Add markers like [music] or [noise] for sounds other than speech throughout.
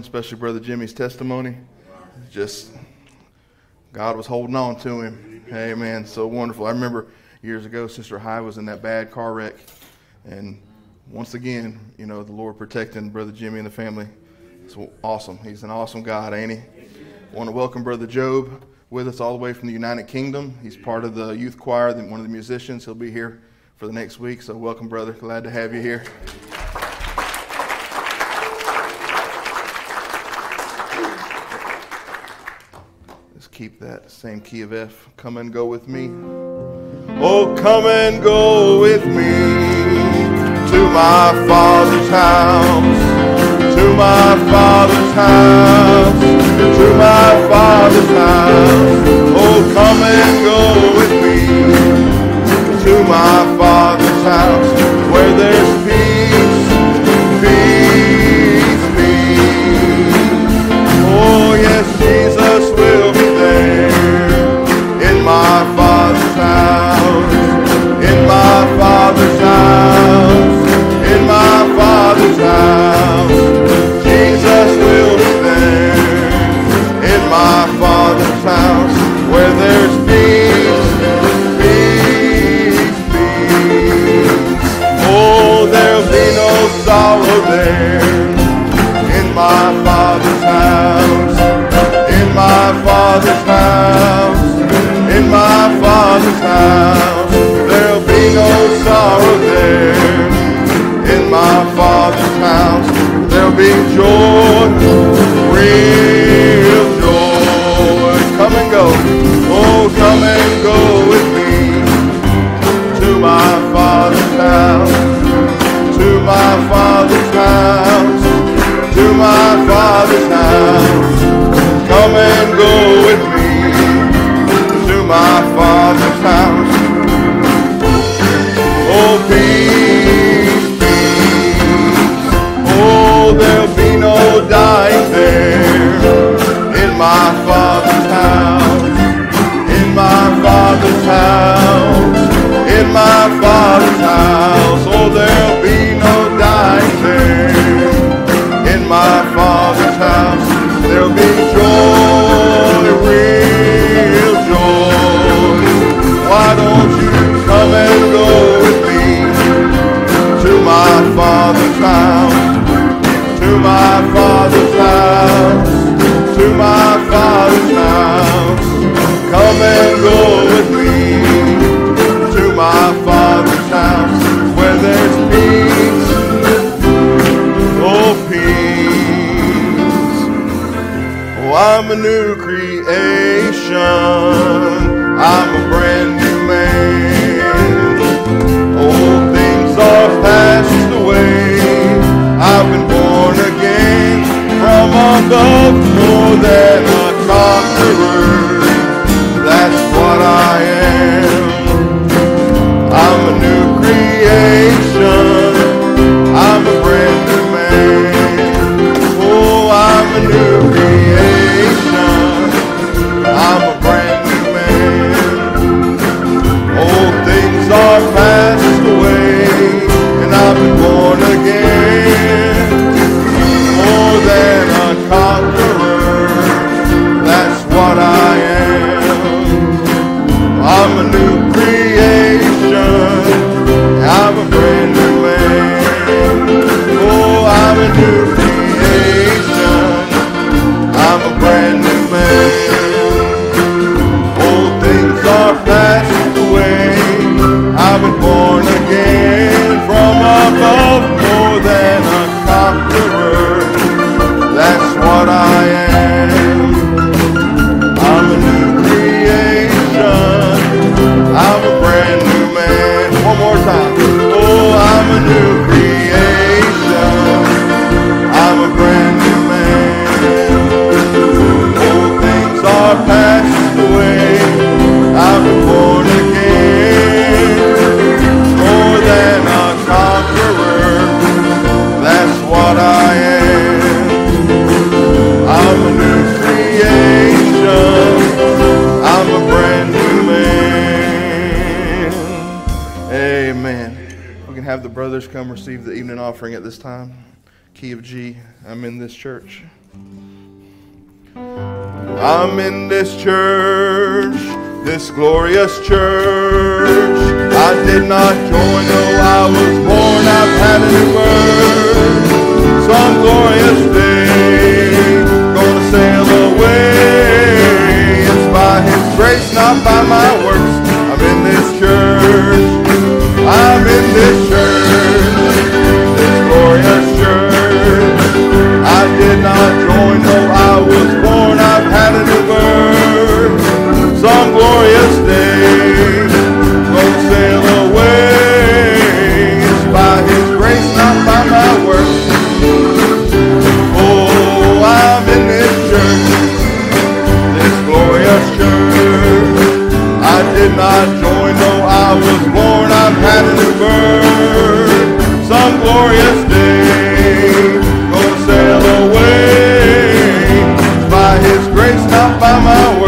morning, especially Brother Jimmy's testimony. Just God was holding on to him. Amen. So wonderful. I remember years ago, Sister High was in that bad car wreck. And once again, you know, the Lord protecting Brother Jimmy and the family. It's awesome. He's an awesome God, ain't he? I want to welcome Brother Job with us all the way from the United Kingdom. He's part of the youth choir, one of the musicians. He'll be here for the next week. So welcome, brother. Glad to have you here. Keep that same key of F. Come and go with me. Oh, come and go with me to my Father's house, to my Father's house, to my Father's house. Oh, come and go with me to my Father's house, where there's peace, there in my Father's house, in my Father's house, in my Father's house. There'll be no sorrow there in my Father's house. There'll be joy, real joy. Come and go, oh, come and go with me to my Father's house, my Father's house, to my Father's house. Come and go with me to my Father's house. Oh, peace, peace. Oh, there'll be no dying there in my Father's house, in my Father's house, in my Father's house. Oh, there'll be this time, key of G, I'm in this church. I'm in this church, this glorious church. I did not join, though I was born, I've had a new birth. Some glorious day, gonna sail away. It's by His grace, not by my works. I'm in this church, I'm in this church warrior's shirt. I did not join pra mão.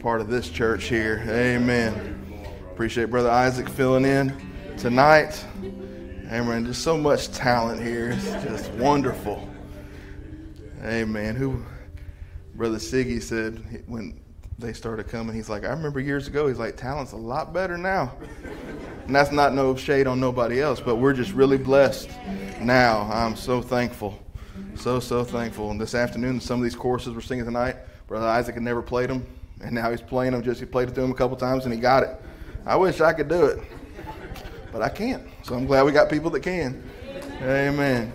Part of this church here. Amen. Appreciate Brother Isaac filling in tonight. Amen. Just so much talent here. It's just wonderful. Amen. Who Brother Siggy said when they started coming, he's like, I remember years ago, he's like, talent's a lot better now. and that's not no shade on nobody else, but we're just really blessed now. I'm so thankful. So, so thankful. And this afternoon, some of these courses we're singing tonight, Brother Isaac had never played them, and now he's playing them. Just he played it through him a couple times, and he got it. I wish I could do it, but I can't. So I'm glad we got people that can. Amen. Amen.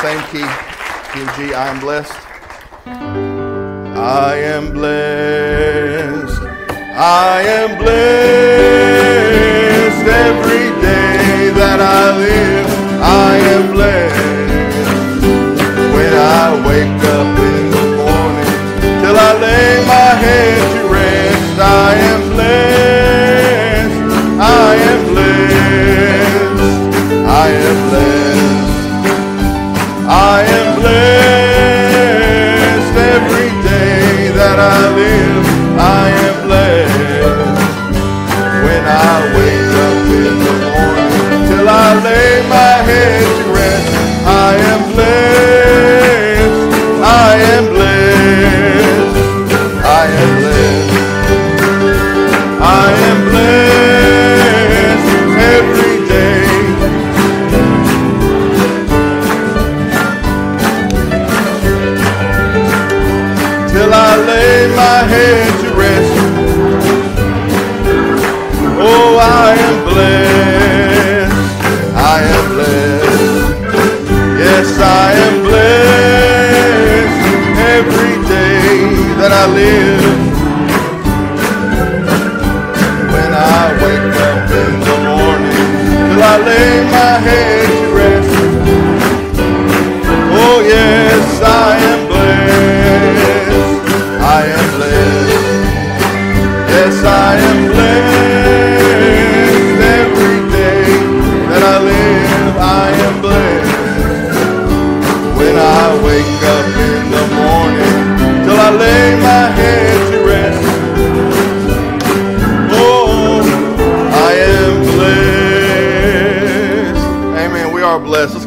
Same key of G. I am blessed. I am blessed. I am blessed every day that I live. I am blessed when I wake up in the morning till I lay my head to rest. I am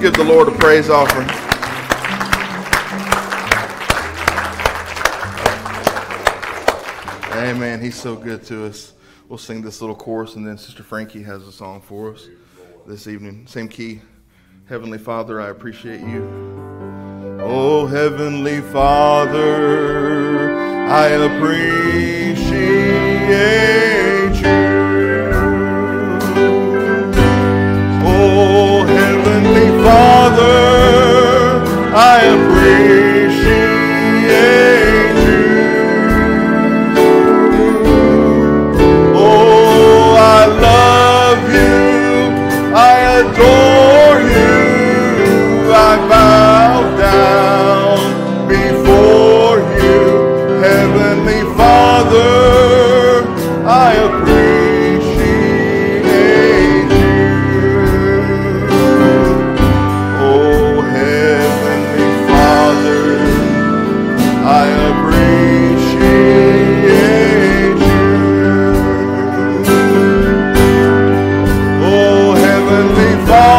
give the Lord a praise offering. Amen. He's so good to us. We'll sing this little chorus, and then Sister Frankie has a song for us this evening. Same key. Heavenly Father, I appreciate you. Oh, Heavenly Father, I appreciate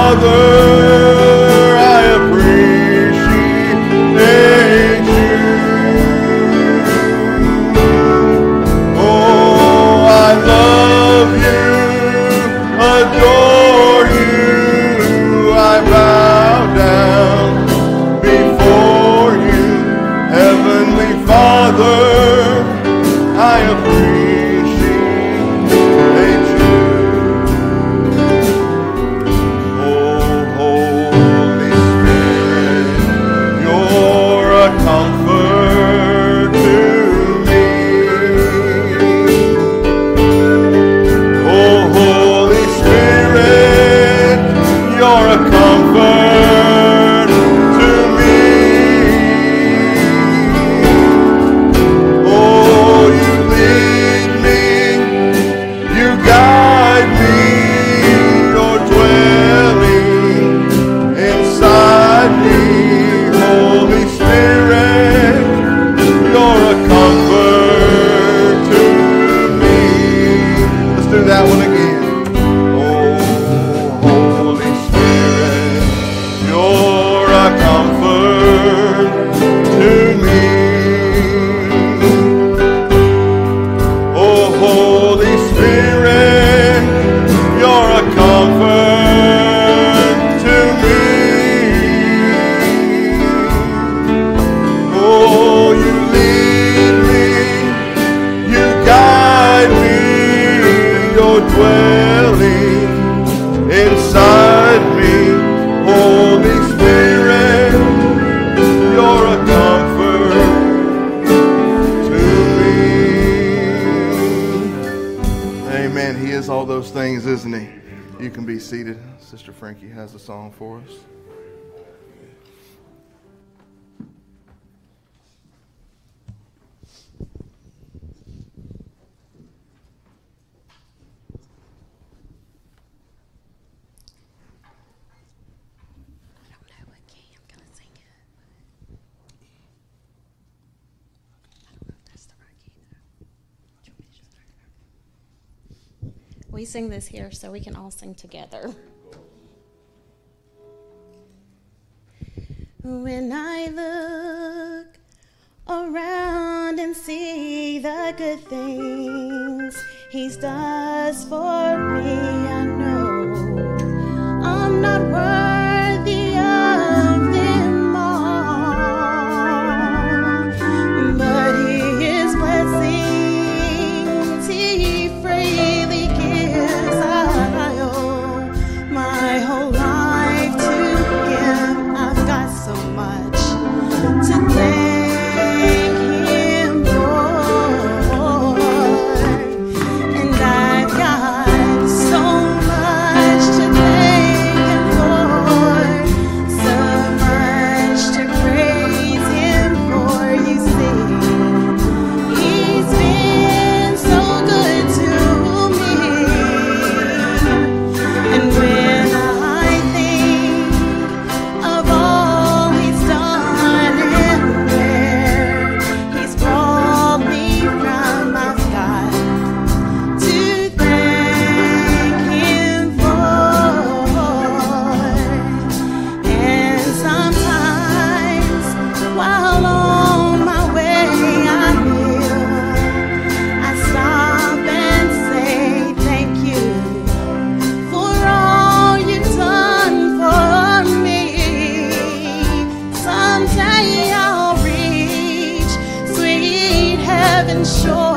Father, so we can Số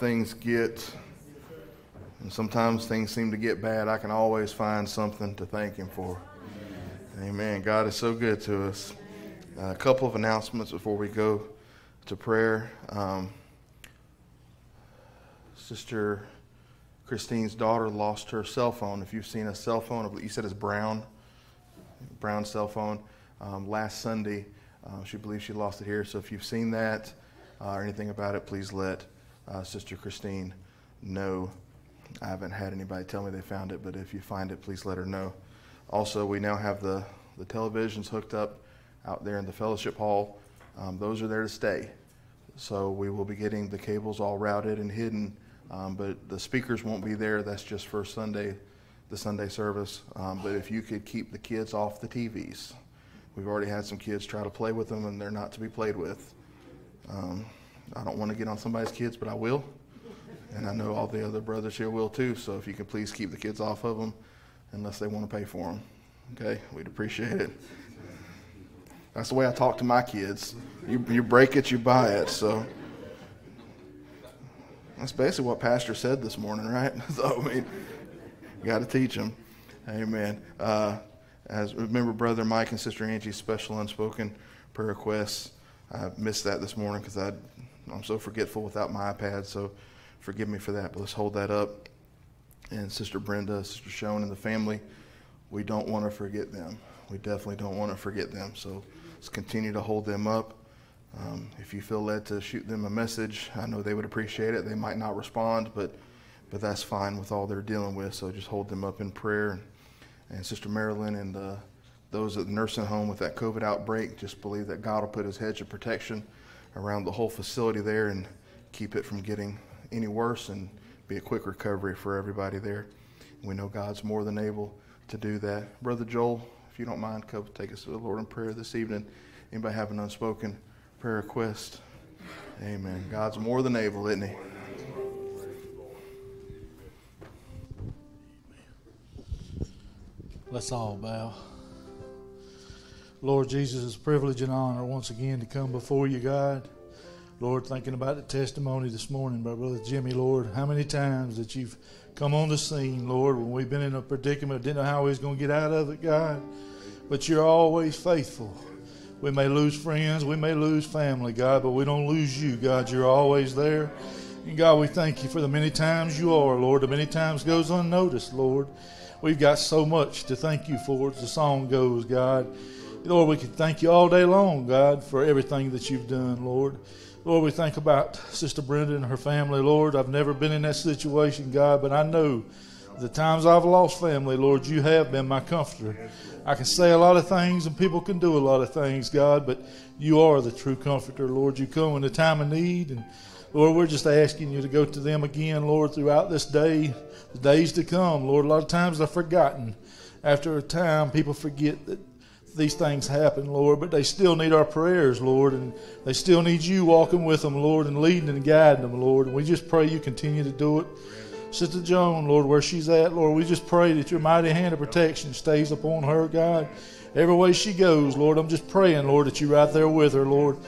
things get, and sometimes things seem to get bad, I can always find something to thank Him for. Amen. God is so good to us. Uh, a couple of announcements before we go to prayer. Um, Sister Christine's daughter lost her cell phone. If you've seen a cell phone, you said it's brown, brown cell phone. Um, last Sunday, uh, she believes she lost it here. So if you've seen that uh, or anything about it, please let uh, Sister Christine know. I haven't had anybody tell me they found it, but if you find it, please let her know. Also, we now have the, the televisions hooked up out there in the fellowship hall. Um, those are there to stay. So we will be getting the cables all routed and hidden, um, but the speakers won't be there. That's just for Sunday, the Sunday service. Um, but if you could keep the kids off the TVs, we've already had some kids try to play with them, and they're not to be played with. I don't want to get on somebody's kids, but I will. And I know all the other brothers here will too. So if you could please keep the kids off of them unless they want to pay for them. Okay? We'd appreciate it. That's the way I talk to my kids. You, you break it, you buy it. So that's basically what Pastor said this morning, right? [laughs] So, I mean, got to teach them. Amen. Uh, as remember, Brother Mike and Sister Angie's special unspoken prayer requests. I missed that this morning because I'm so forgetful without my iPad. So forgive me for that. But let's hold that up. And Sister Brenda, Sister Shone, and the family, we don't want to forget them. We definitely don't want to forget them. So let's continue to hold them up. Um, if you feel led to shoot them a message, I know they would appreciate it. They might not respond, but but that's fine with all they're dealing with. So just hold them up in prayer. And, Sister Marilyn and uh, those at the nursing home with that COVID outbreak, just believe that God will put His hedge of protection around the whole facility there and keep it from getting any worse and be a quick recovery for everybody there. We know God's more than able to do that. Brother Joel, if you don't mind, come take us to the Lord in prayer this evening. Anybody have an unspoken prayer request? Amen. God's more than able, isn't He? Let's all bow. Lord Jesus, it's a privilege and honor once again to come before you, God. Lord, thinking about the testimony this morning by Brother Jimmy, Lord, how many times that you've come on the scene, Lord, when we've been in a predicament, didn't know how we was going to get out of it, God. But you're always faithful. We may lose friends, we may lose family, God, but we don't lose you, God. You're always there. And God, we thank you for the many times you are, Lord. The many times goes unnoticed, Lord. We've got so much to thank you for, as the song goes, God. Lord, we can thank you all day long, God, for everything that you've done, Lord. Lord, we think about Sister Brenda and her family, Lord. I've never been in that situation, God, but I know the times I've lost family, Lord, you have been my comforter. I can say a lot of things and people can do a lot of things, God, but you are the true comforter, Lord. You come in a time of need. And Lord, we're just asking you to go to them again, Lord, throughout this day, the days to come. Lord, a lot of times they're forgotten. After a time, people forget that these things happen, Lord, but they still need our prayers, Lord, and they still need you walking with them, Lord, and leading and guiding them, Lord. And we just pray you continue to do it. Sister Joan, Lord, where she's at, Lord, we just pray that your mighty hand of protection stays upon her, God. Every way she goes, Lord, I'm just praying, Lord, that you're right there with her, Lord.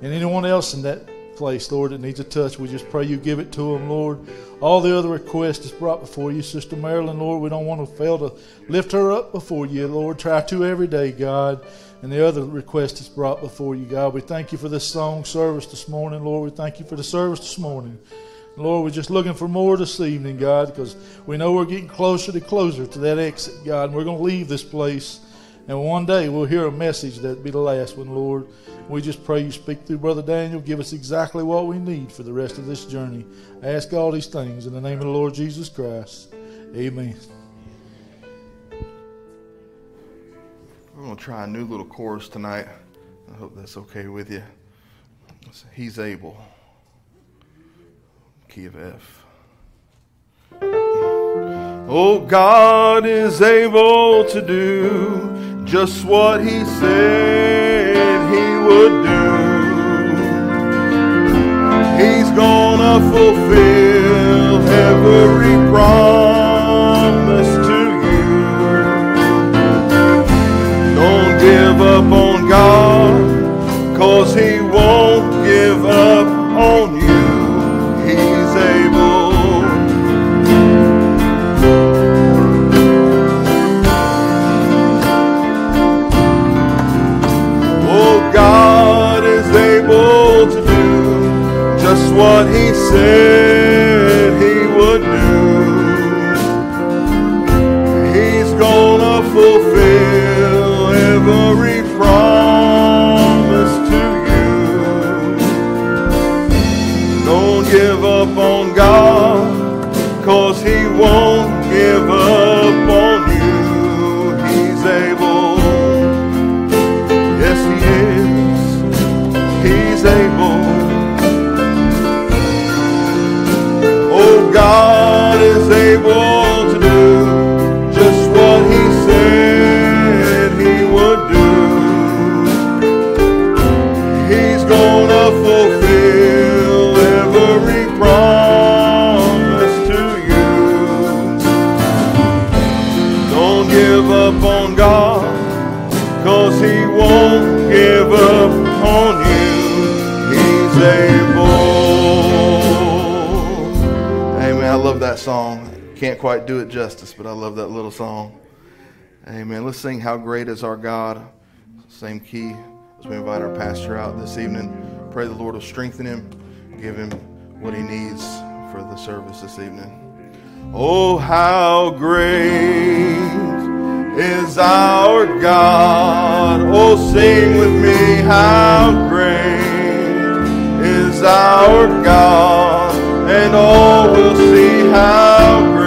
And anyone else in that place, Lord, that needs a touch, we just pray you give it to them, Lord. All the other requests is brought before you, Sister Marilyn, Lord. We don't want to fail to lift her up before you, Lord. Try to every day, God. And the other request is brought before you, God. We thank you for this song service this morning, Lord. We thank you for the service this morning. Lord, we're just looking for more this evening, God, because we know we're getting closer to closer to that exit, God, and we're going to leave this place. And one day we'll hear a message that'll be the last one, Lord. We just pray you speak through Brother Daniel, give us exactly what we need for the rest of this journey. I ask all these things in the name of the Lord Jesus Christ. Amen. We're going to try a new little chorus tonight. I hope that's okay with you. He's able. Key of F. Oh, God is able to do just what He said He would do. He's gonna fulfill every promise to you. Don't give up on God, cause He won't what Can't quite do it justice, but I love that little song. Amen. Let's sing How Great is Our God. Same key as we invite our pastor out this evening. Pray the Lord will strengthen him, give him what he needs for the service this evening. Oh, how great is our God. Oh, sing with me, how great is our God. And all will see how great,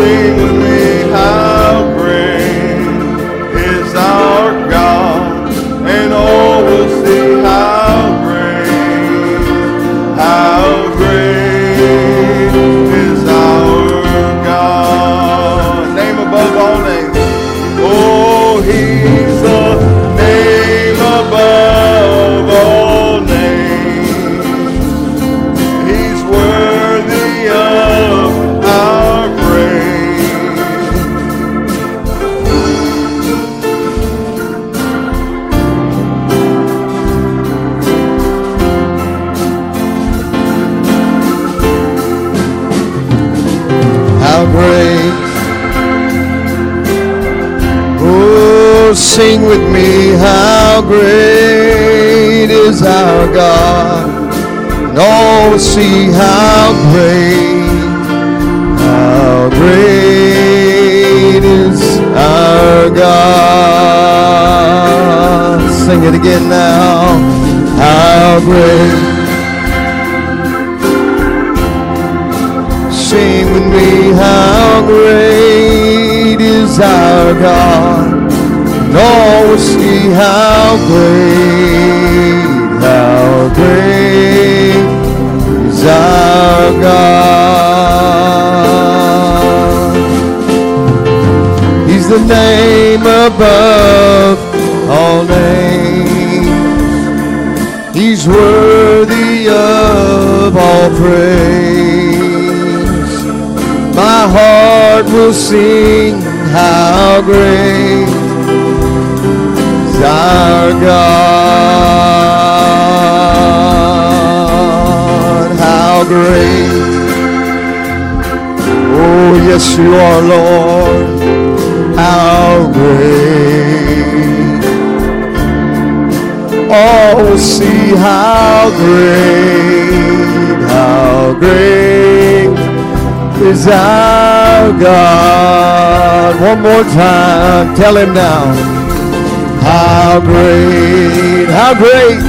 sing with me, how Oh, sing with me, how great is our God. And will see how great, how great is our God. Sing it again now. How great. Sing with me, how great is our God. And all will see how great, how great is our God. He's the name above all names. He's worthy of all praise. My heart will sing how great our God. How great. Oh, yes, you are, Lord. How great. will see how great, how great is our God. One more time, tell him now. How great, how great.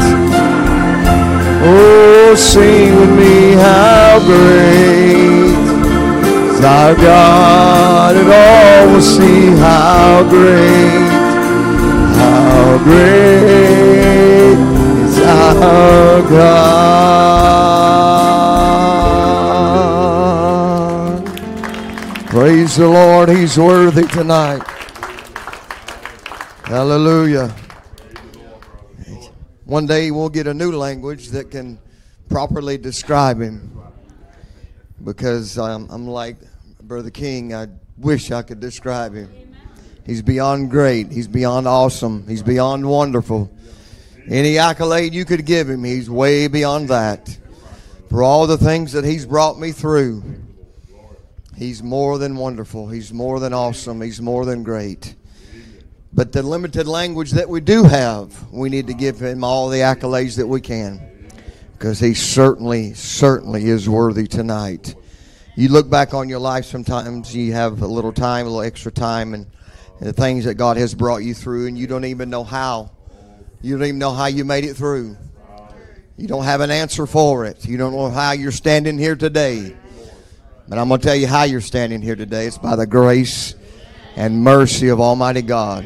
Oh, sing with me, how great is our God, and all will see how great, how great is our God. Praise the Lord, He's worthy tonight. Hallelujah. One day we'll get a new language that can properly describe Him because um, I'm like Brother King. I wish I could describe him. He's beyond great. He's beyond awesome. He's beyond wonderful. Any accolade you could give him, he's way beyond that. For all the things that he's brought me through, he's more than wonderful. He's more than awesome. He's more than great. But the limited language that we do have, we need to give him all the accolades that we can because he certainly, certainly is worthy tonight. You look back on your life sometimes, you have a little time, a little extra time, and the things that God has brought you through, and you don't even know how. You don't even know how you made it through. You don't have an answer for it. You don't know how you're standing here today. But I'm going to tell you how you're standing here today. It's by the grace and mercy of Almighty God.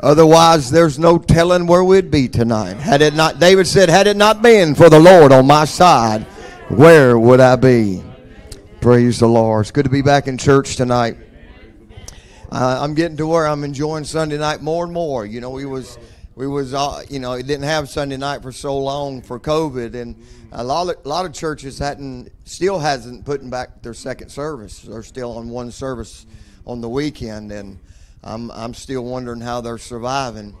Otherwise, there's no telling where we'd be tonight. Had it not, David said, had it not been for the Lord on my side, where would I be? Praise the Lord. It's good to be back in church tonight. Uh, I'm getting to where I'm enjoying Sunday night more and more. You know, we was we was uh, you know it didn't have Sunday night for so long for COVID, and a lot of, a lot of churches hadn't still hasn't putting back their second service. They're still on one service on the weekend, and I'm I'm still wondering how they're surviving.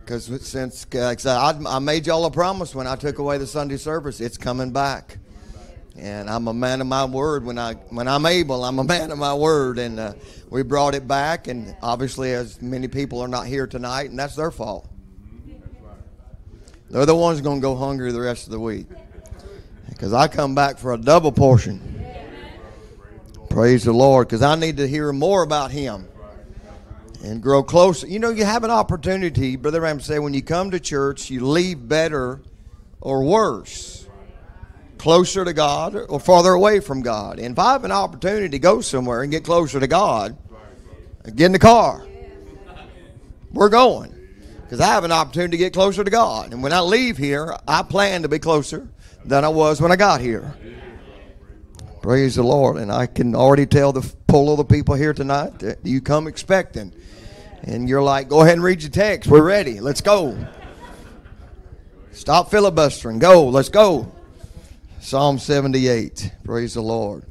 Because since I, I, I made y'all a promise when I took away the Sunday service, it's coming back and I'm a man of my word. When I when I'm able, I'm a [laughs] man of my word, and uh, we brought it back. And obviously, as many people are not here tonight, and that's their fault. They're the ones going to go hungry the rest of the week, because I come back for a double portion. Praise the Lord, because I need to hear more about Him and grow closer. You know, you have an opportunity, Brother Branham said, when you come to church, you leave better or worse closer to God or farther away from God. And if I have an opportunity to go somewhere and get closer to God, get in the car. We're going. Because I have an opportunity to get closer to God. And when I leave here, I plan to be closer than I was when I got here. Praise the Lord. And I can already tell the pull of the people here tonight that you come expecting. And you're like, go ahead and read your text. We're ready. Let's go. Stop filibustering. Go. Let's go. Psalm 78. Praise the Lord.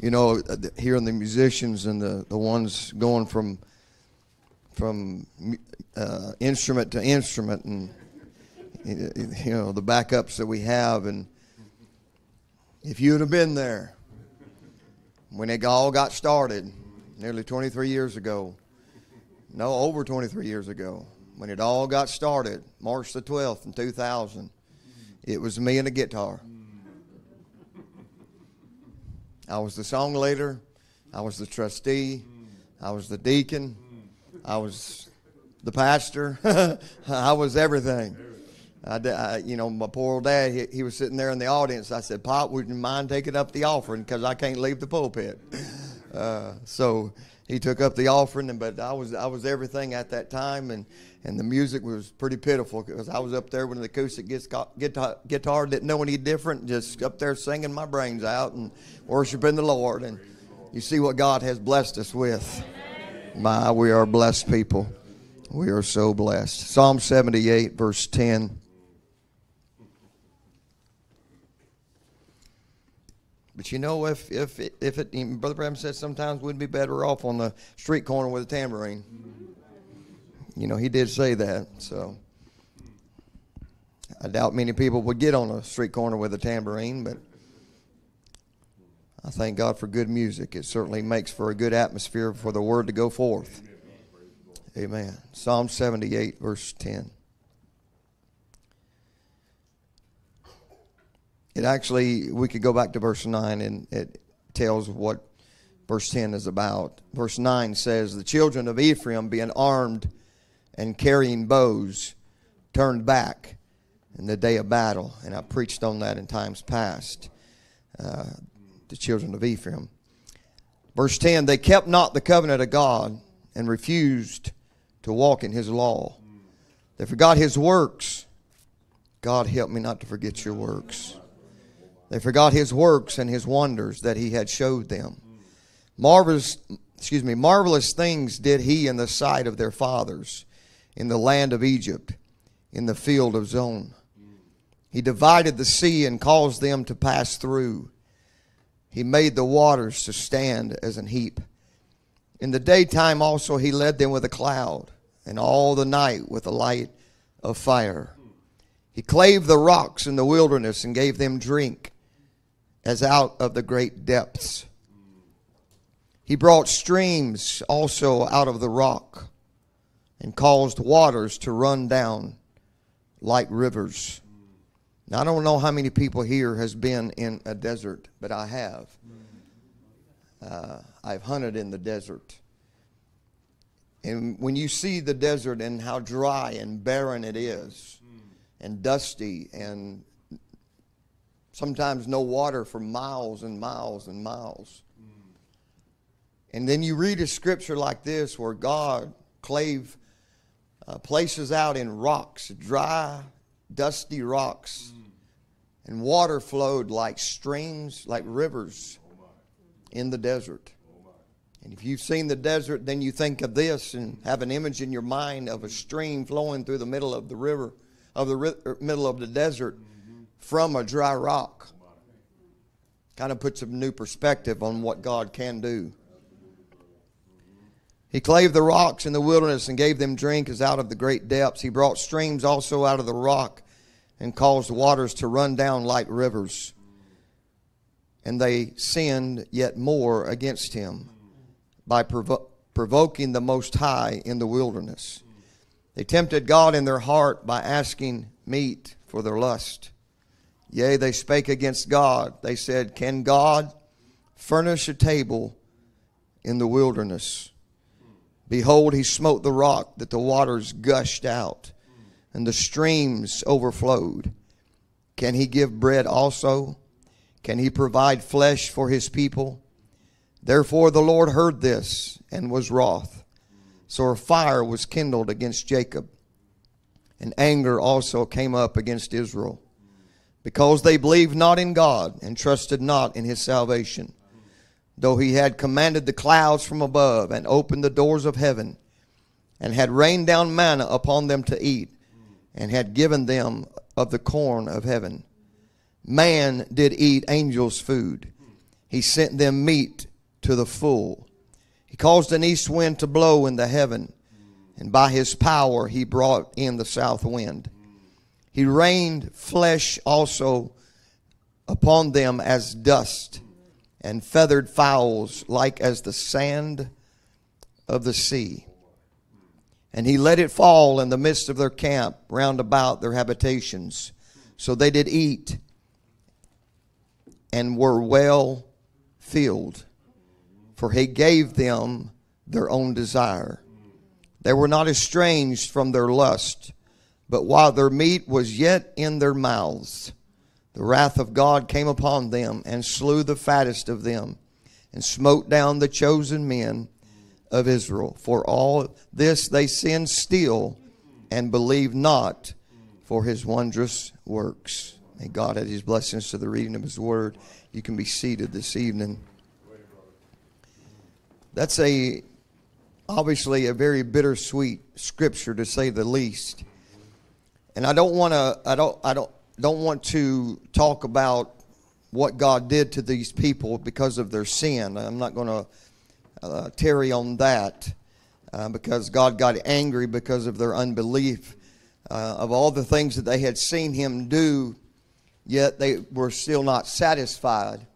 You know, hearing the musicians and the, the ones going from from uh, instrument to instrument and you know the backups that we have and if you'd have been there when it all got started nearly 23 years ago no over 23 years ago when it all got started, March the 12th in 2000, it was me and a guitar. I was the song leader, I was the trustee, I was the deacon, I was the pastor, [laughs] I was everything. I, I, you know, my poor old dad, he, he, was sitting there in the audience. I said, Pop, would you mind taking up the offering? Because I can't leave the pulpit. [laughs] Uh, so he took up the offering, but I was I was everything at that time, and and the music was pretty pitiful because I was up there with an acoustic guitar, guitar, didn't know any different, just up there singing my brains out and worshiping the Lord. And you see what God has blessed us with. My, we are blessed people. We are so blessed. Psalm 78, verse 10. But you know, if if if it, Brother Branham said sometimes we'd be better off on the street corner with a tambourine. You know, he did say that. So I doubt many people would get on a street corner with a tambourine, but I thank God for good music. It certainly makes for a good atmosphere for the word to go forth. Amen. Psalm 78, verse 10. It actually, we could go back to verse 9 and it tells what verse 10 is about. Verse 9 says, The children of Ephraim, being armed and carrying bows turned back in the day of battle. And I preached on that in times past. Uh, the children of Ephraim. Verse 10 They kept not the covenant of God and refused to walk in his law. They forgot his works. God help me not to forget your works. They forgot his works and his wonders that he had showed them. Marvelous, excuse me, marvelous things did he in the sight of their fathers in the land of Egypt, in the field of Zoan. He divided the sea and caused them to pass through. He made the waters to stand as an heap. In the daytime also he led them with a cloud, and all the night with a light of fire. He clave the rocks in the wilderness and gave them drink as out of the great depths. He brought streams also out of the rock and caused waters to run down like rivers. Now, I don't know how many people here has been in a desert, but I have. Uh, I've hunted in the desert. And when you see the desert and how dry and barren it is, and dusty, and sometimes no water for miles and miles and miles. And then you read a scripture like this where God clave uh, places out in rocks, dry, dusty rocks, and water flowed like streams, like rivers in the desert. And if you've seen the desert, then you think of this and have an image in your mind of a stream flowing through the middle of the river, of the ri- er, middle of the desert from a dry rock. Kind of puts a new perspective on what God can do. He clave the rocks in the wilderness and gave them drink as out of the great depths. He brought streams also out of the rock and caused waters to run down like rivers. And they sinned yet more against him by provo- provoking the Most High in the wilderness. They tempted God in their heart by asking meat for their lust. Yea, they spake against God. They said, Can God furnish a table in the wilderness? Behold, he smote the rock that the waters gushed out and the streams overflowed. Can he give bread also? Can he provide flesh for his people? Therefore the Lord heard this and was wroth. So a fire was kindled against Jacob, and anger also came up against Israel, because they believed not in God and trusted not in his salvation. Though he had commanded the clouds from above and opened the doors of heaven, and had rained down manna upon them to eat, and had given them of the corn of heaven. Man did eat angels' food. He sent them meat to the full. He caused an east wind to blow in the heaven, and by his power he brought in the south wind. He rained flesh also upon them as dust, and feathered fowls like as the sand of the sea. And he let it fall in the midst of their camp round about their habitations. So they did eat and were well filled, for he gave them their own desire. They were not estranged from their lust, but while their meat was yet in their mouths, the wrath of God came upon them and slew the fattest of them, and smote down the chosen men of Israel. For all this they sinned still and believed not for his wondrous works. May God add his blessings to the reading of his word. You can be seated this evening. That's a obviously a very bittersweet scripture to say the least. And I don't want to I don't I don't don't want to talk about what God did to these people because of their sin. I'm not going to uh, tarry on that uh, because God got angry because of their unbelief uh, of all the things that they had seen Him do, yet they were still not satisfied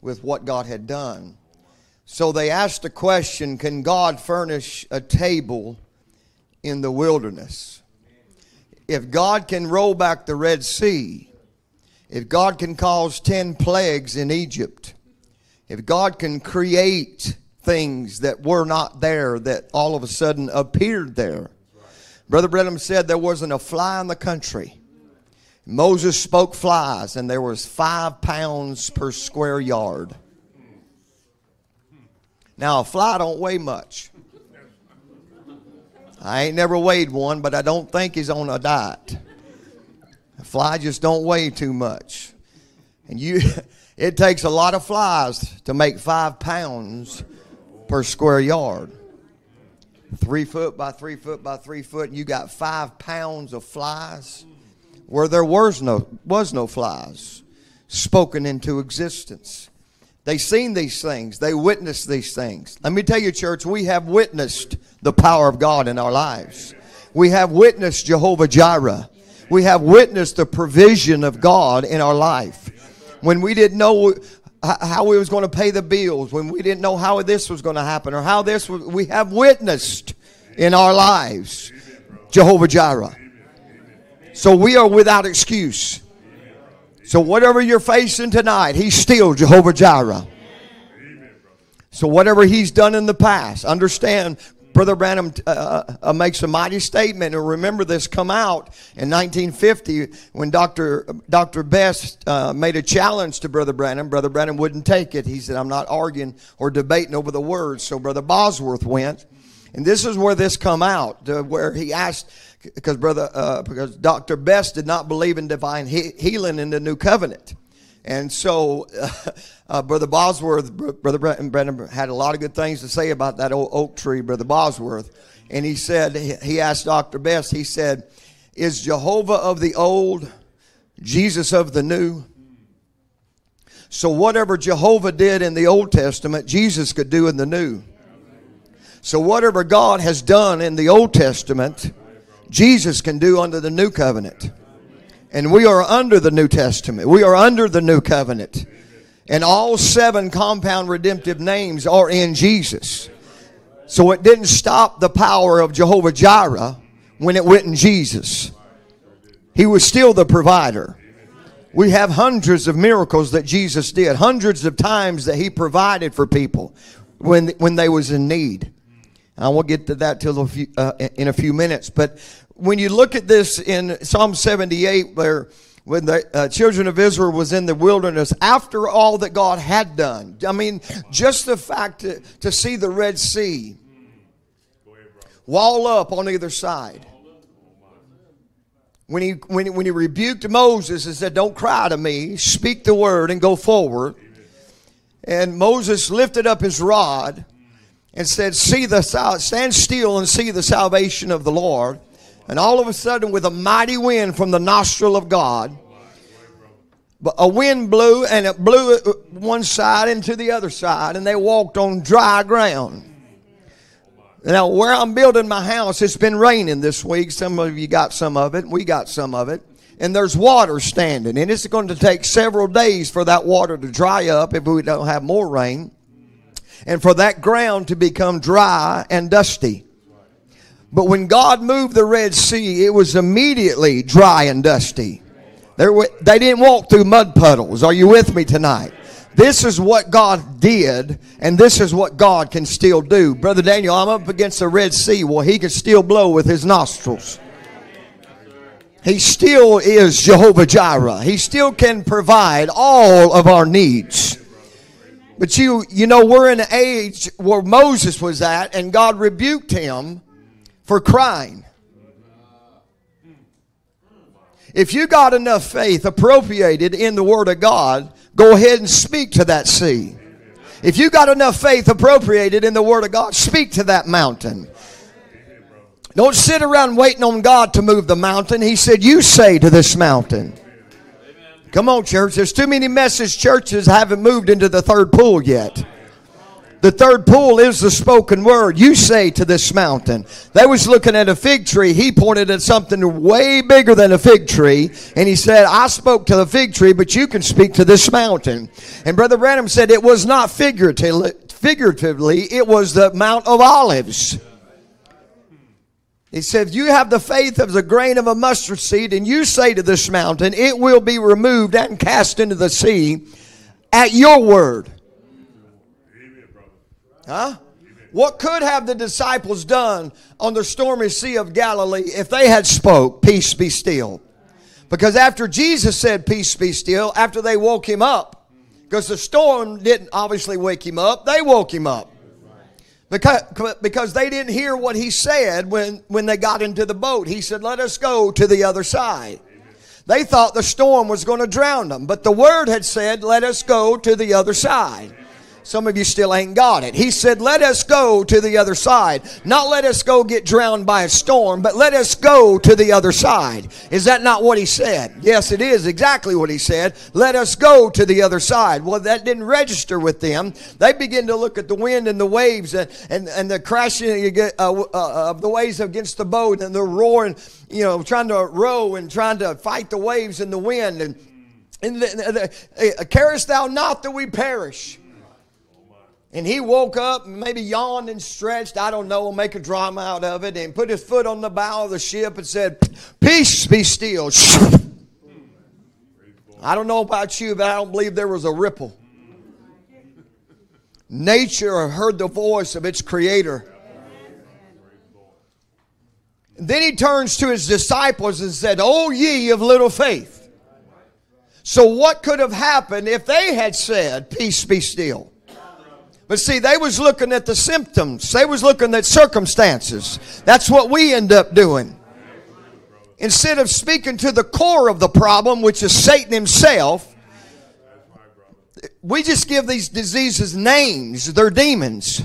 with what God had done. So they asked the question Can God furnish a table in the wilderness? If God can roll back the Red Sea, if God can cause 10 plagues in Egypt, if God can create things that were not there that all of a sudden appeared there. Brother Branham said there wasn't a fly in the country. Moses spoke flies, and there was five pounds per square yard. Now a fly don't weigh much. I ain't never weighed one, but I don't think he's on a diet. A fly just don't weigh too much. And you [laughs] it takes a lot of flies to make five pounds per square yard. Three foot by three foot by three foot, and you got five pounds of flies where there was no was no flies spoken into existence. They seen these things. They witnessed these things. Let me tell you, church, we have witnessed the power of God in our lives. We have witnessed Jehovah Jireh. We have witnessed the provision of God in our life. When we didn't know how we was going to pay the bills, when we didn't know how this was going to happen or how this was, we have witnessed in our lives Jehovah Jireh. So we are without excuse. So whatever you're facing tonight, He's still Jehovah Jireh. So whatever He's done in the past, understand. Brother Branham uh, uh, uh, makes a mighty statement, and remember this come out in 1950 when Dr. Dr. Best uh, made a challenge to Brother Branham. Brother Branham wouldn't take it. He said, I'm not arguing or debating over the words. So Brother Bosworth went, And this is where this come out, where he asked, because brother, uh, because Dr. Best did not believe in divine he- healing in the new covenant. And so, [laughs] uh, Brother Bosworth, Brother Branham had a lot of good things to say about that old oak tree, Brother Bosworth. And he said, he asked Dr. Best, he said, Is Jehovah of the old Jesus of the new? So, whatever Jehovah did in the Old Testament, Jesus could do in the New. So, whatever God has done in the Old Testament, Jesus can do under the New Covenant. And we are under the New Testament, we are under the New Covenant. And all seven compound redemptive names are in Jesus. So, it didn't stop the power of Jehovah Jireh when it went in Jesus. He was still the provider. We have hundreds of miracles that Jesus did, hundreds of times that he provided for people when, when they was in need. I won't get to that till a few, uh, in a few minutes. But when you look at this in Psalm 78, where when the uh, children of Israel was in the wilderness after all that God had done, I mean, just the fact to, to see the Red Sea wall up on either side when he, when, when he rebuked Moses and said, Don't cry to me, speak the word and go forward. And Moses lifted up his rod and said, See the stand still and see the salvation of the Lord. And all of a sudden, with a mighty wind from the nostril of God, a wind blew and it blew one side into the other side, and they walked on dry ground. Now, where I'm building my house, it's been raining this week. Some of you got some of it. We got some of it. And there's water standing. And it's going to take several days for that water to dry up if we don't have more rain. And for that ground to become dry and dusty. But when God moved the Red Sea, it was immediately dry and dusty. There, they didn't walk through mud puddles. Are you with me tonight? This is what God did, and this is what God can still do. Brother Daniel, I'm up against the Red Sea. Well, he can still blow with his nostrils. He still is Jehovah Jireh. He still can provide all of our needs. But you, you know, we're in an age where Moses was at, and God rebuked him for crying. If you got enough faith appropriated in the Word of God, Go ahead and speak to that sea. If you got enough faith appropriated in the Word of God, speak to that mountain. Don't sit around waiting on God to move the mountain. He said, You say to this mountain. Come on, church. There's too many message churches haven't moved into the third pull yet. The third pull is the spoken word. You say to this mountain. They was looking at a fig tree. He pointed at something way bigger than a fig tree. And he said, I spoke to the fig tree, but you can speak to this mountain. And Brother Branham said it was not figuratively, it was the Mount of Olives. He said, You have the faith of the grain of a mustard seed, and you say to this mountain, It will be removed and cast into the sea at your word. Huh? What could have the disciples done on the stormy sea of Galilee if they had spoke, peace be still? Because after Jesus said, peace be still, after they woke him up, because the storm didn't obviously wake him up, they woke him up. Because, because they didn't hear what he said when, when they got into the boat. He said, let us go to the other side. They thought the storm was going to drown them, but the word had said, let us go to the other side. Some of you still ain't got it. He said, Let us go to the other side. Not let us go get drowned by a storm, but let us go to the other side. Is that not what he said? Yes, it is exactly what he said. Let us go to the other side. Well, that didn't register with them. They begin to look at the wind and the waves and, and, and the crashing uh, uh, of the waves against the boat and the roaring, you know, trying to row and trying to fight the waves and the wind. And, and the, the, uh, carest thou not that we perish? And he woke up, maybe yawned and stretched, I don't know, make a drama out of it, and put his foot on the bow of the ship and said, Peace be still. I don't know about you, but I don't believe there was a ripple. Nature heard the voice of its creator. And then he turns to his disciples and said, Oh, ye of little faith. So, what could have happened if they had said, Peace be still? But see, they was looking at the symptoms. They was looking at circumstances. That's what we end up doing. Instead of speaking to the core of the problem, which is Satan himself, we just give these diseases names. They're demons.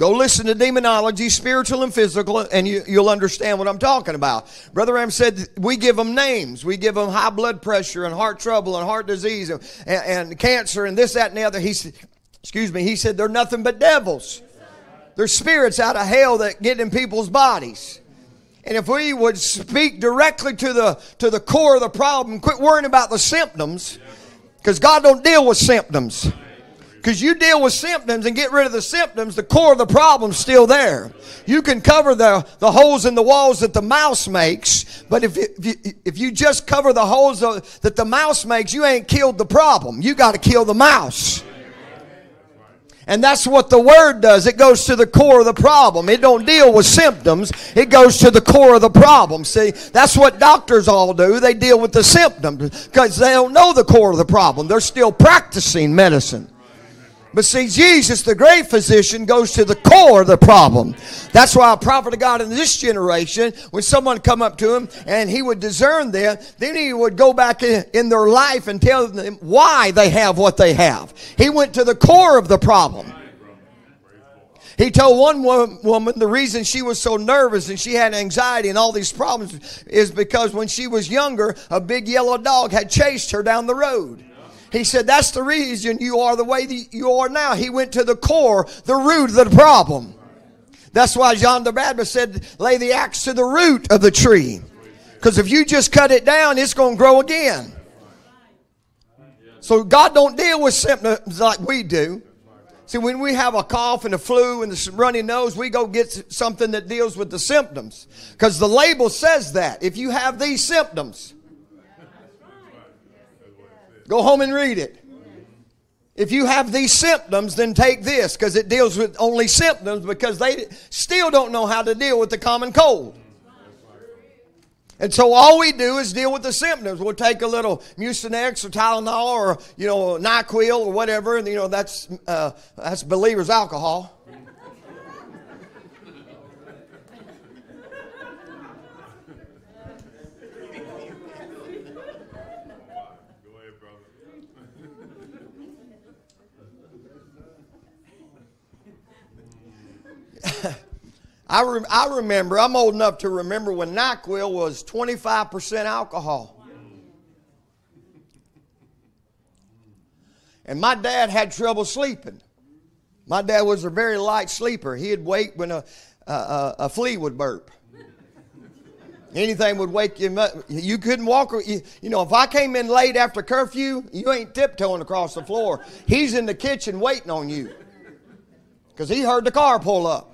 Go listen to demonology, spiritual and physical, and you, will understand what I'm talking about. Brother Branham said we give them names. We give them high blood pressure and heart trouble and heart disease and, and, and cancer and this, that, and the other. He said, excuse me, he said they're nothing but devils. They're spirits out of hell that get in people's bodies. And if we would speak directly to the to the core of the problem, quit worrying about the symptoms, because God don't deal with symptoms. Because you deal with symptoms and get rid of the symptoms, the core of the problem's still there. You can cover the, the holes in the walls that the mouse makes, but if, if, you, if you just cover the holes that the mouse makes, you ain't killed the problem. You got to kill the mouse. And that's what the word does. It goes to the core of the problem. It don't deal with symptoms. It goes to the core of the problem. See, that's what doctors all do. They deal with the symptoms because they don't know the core of the problem. They're still practicing medicine. But see, Jesus, the great physician, goes to the core of the problem. That's why a prophet of God in this generation, when someone come up to him and he would discern them, then he would go back in, in their life and tell them why they have what they have. He went to the core of the problem. He told one woman the reason she was so nervous and she had anxiety and all these problems is because when she was younger, a big yellow dog had chased her down the road. He said, That's the reason you are the way that you are now. He went to the core, the root of the problem. That's why John the Baptist said, Lay the axe to the root of the tree. Because if you just cut it down, it's going to grow again. So God don't deal with symptoms like we do. See, when we have a cough and a flu and a runny nose, we go get something that deals with the symptoms. Because the label says that. If you have these symptoms, Go home and read it. If you have these symptoms, then take this because it deals with only symptoms because they still don't know how to deal with the common cold. And so all we do is deal with the symptoms. We'll take a little Mucinex or Tylenol or you know Nyquil or whatever, and you know that's uh, that's believers' alcohol. [laughs] I, re- I remember, I'm old enough to remember when NyQuil was 25% alcohol. And my dad had trouble sleeping. My dad was a very light sleeper. He'd wake when a, a, a flea would burp. Anything would wake him up. You couldn't walk. You, you know, if I came in late after curfew, you ain't tiptoeing across the floor. He's in the kitchen waiting on you because he heard the car pull up.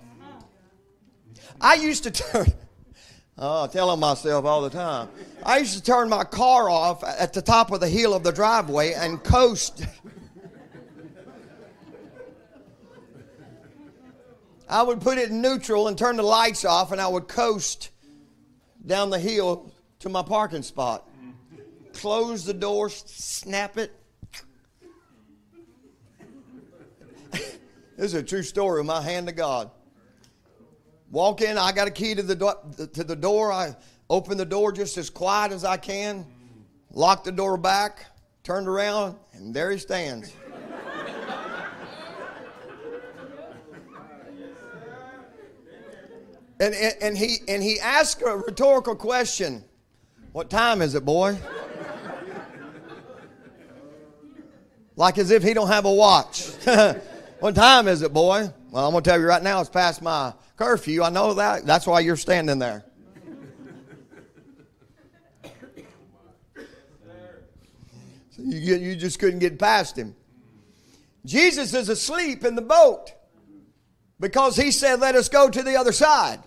I used to turn, [laughs] oh, telling myself all the time. I used to turn my car off at the top of the hill of the driveway and coast. I would put it in neutral and turn the lights off, and I would coast down the hill to my parking spot. Close the door, snap it. [laughs] this is a true story my hand to God. Walk in. I got a key to the door. To the door. I open the door just as quiet as I can. Lock the door back. Turned around, and there he stands. And, and, and, he and he asked a rhetorical question. What time is it, boy? like as if he don't have a watch. [laughs] what time is it, boy? Well, I'm gonna tell you right now, it's past my curfew. I know that. That's why you're standing there. So you, you just couldn't get past him. Jesus is asleep in the boat because he said, Let us go to the other side.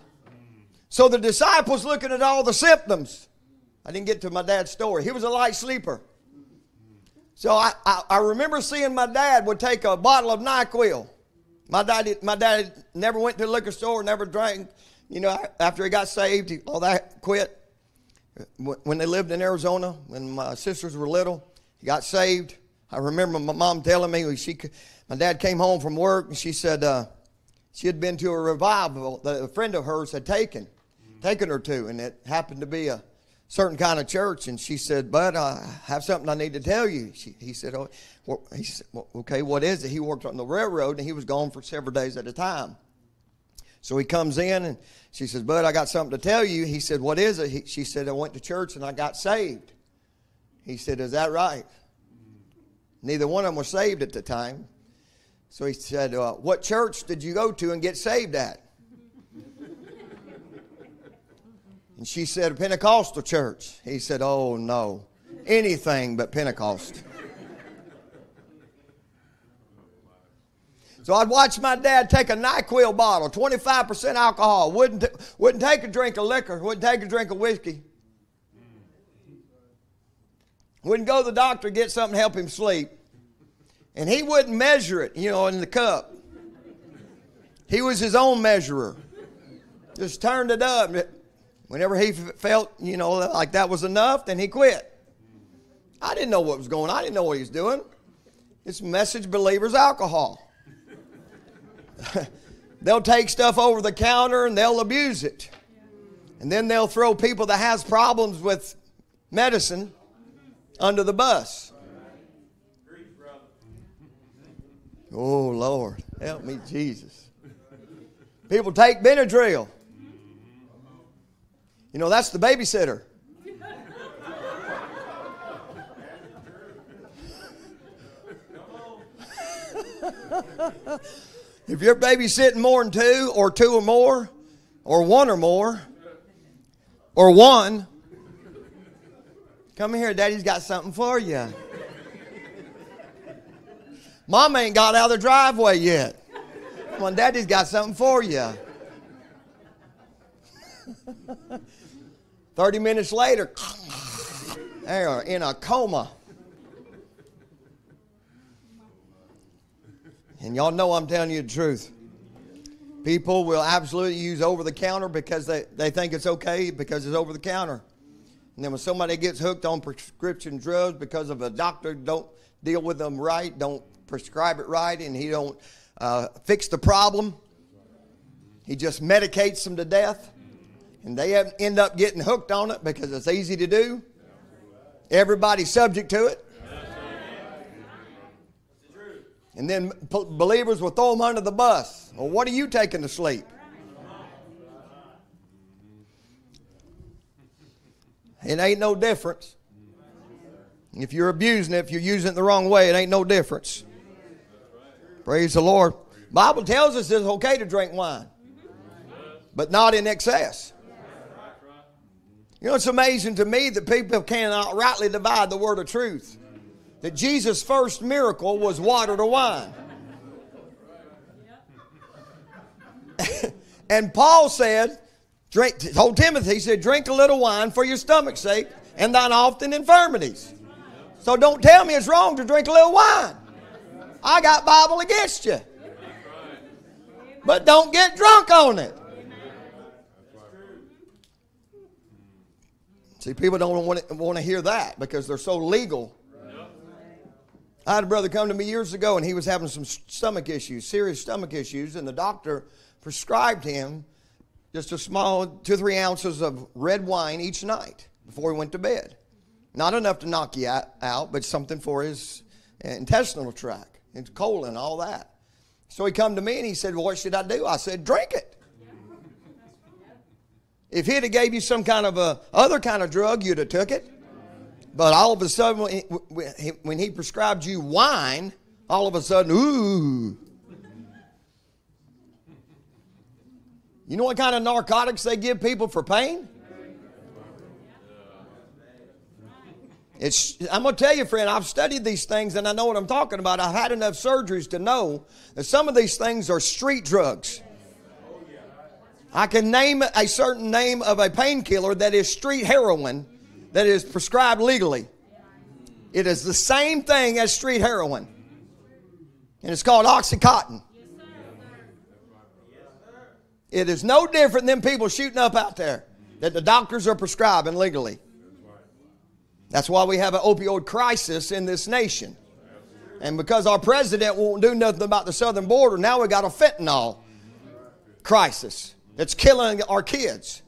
So the disciples looking at all the symptoms. I didn't get to my dad's story. He was a light sleeper. So I, I, I remember seeing my dad would take a bottle of NyQuil my dad, my dad never went to the liquor store, never drank. You know, after he got saved, all that quit. When they lived in Arizona, when my sisters were little, he got saved, I remember my mom telling me she, my dad came home from work and she said uh, she had been to a revival that a friend of hers had taken, taken her to, and it happened to be a certain kind of church. And she said, "Bud, I have something I need to tell you." She, he said, "Oh, well, he said, well, okay, what is it?" He worked on the railroad and he was gone for several days at a time. So he comes in and she says, Bud, I got something to tell you. He said, What is it? He, she said, I went to church and I got saved. He said, Is that right? Neither one of them were saved at the time. So he said, uh, What church did you go to and get saved at? And she said, Pentecostal church. He said, Oh, no. Anything but Pentecost. So I'd watch my dad take a NyQuil bottle, 25% alcohol, wouldn't, wouldn't take a drink of liquor, wouldn't take a drink of whiskey. Wouldn't go to the doctor get something to help him sleep. And he wouldn't measure it, you know, in the cup. He was his own measurer. Just turned it up. Whenever he felt, you know, like that was enough, then he quit. I didn't know what was going on. I didn't know what he was doing. It's message believers alcohol. [laughs] they'll take stuff over the counter and they'll abuse it. And then they'll throw people that has problems with medicine under the bus. Oh Lord, help me Jesus. People take Benadryl. You know, that's the babysitter. [laughs] If you're babysitting more than two, or two or more, or one or more, or one, come here, Daddy's got something for you. Mom ain't got out of the driveway yet. Come on, Daddy's got something for you. [laughs] 30 minutes later, they're in a coma. And y'all know I'm telling you the truth. People will absolutely use over the counter because they, they think it's okay because it's over the counter. And then when somebody gets hooked on prescription drugs because of a doctor don't deal with them right, don't prescribe it right, and he don't uh, fix the problem, he just medicates them to death. And they end up getting hooked on it because it's easy to do. Everybody's subject to it. And then believers will throw them under the bus. Well, what are you taking to sleep? It ain't no difference. If you're abusing it, if you're using it the wrong way, it ain't no difference. Praise the Lord. Bible tells us it's okay to drink wine, but not in excess. You know, it's amazing to me that people cannot rightly divide the word of truth that Jesus' first miracle was water to wine. [laughs] and Paul said, drink, told Timothy, he said, drink a little wine for your stomach's sake and thine often infirmities. So don't tell me it's wrong to drink a little wine. I got Bible against you. But don't get drunk on it. See, people don't want to, want to hear that because they're so legal I had a brother come to me years ago and he was having some stomach issues, serious stomach issues, and the doctor prescribed him just a small two, three ounces of red wine each night before he went to bed. Not enough to knock you out, but something for his intestinal tract, his colon, all that. So he come to me and he said, well, what should I do? I said, drink it. If he'd have gave you some kind of a other kind of drug, you'd have took it. But all of a sudden, when he prescribed you wine, all of a sudden, ooh. You know what kind of narcotics they give people for pain? It's, I'm going to tell you, friend, I've studied these things and I know what I'm talking about. I've had enough surgeries to know that some of these things are street drugs. I can name a certain name of a painkiller that is street heroin that is prescribed legally. It is the same thing as street heroin. And it's called Oxycontin. It is no different than people shooting up out there that the doctors are prescribing legally. That's why we have an opioid crisis in this nation. And because our president won't do nothing about the southern border, now we got a fentanyl crisis that's killing our kids.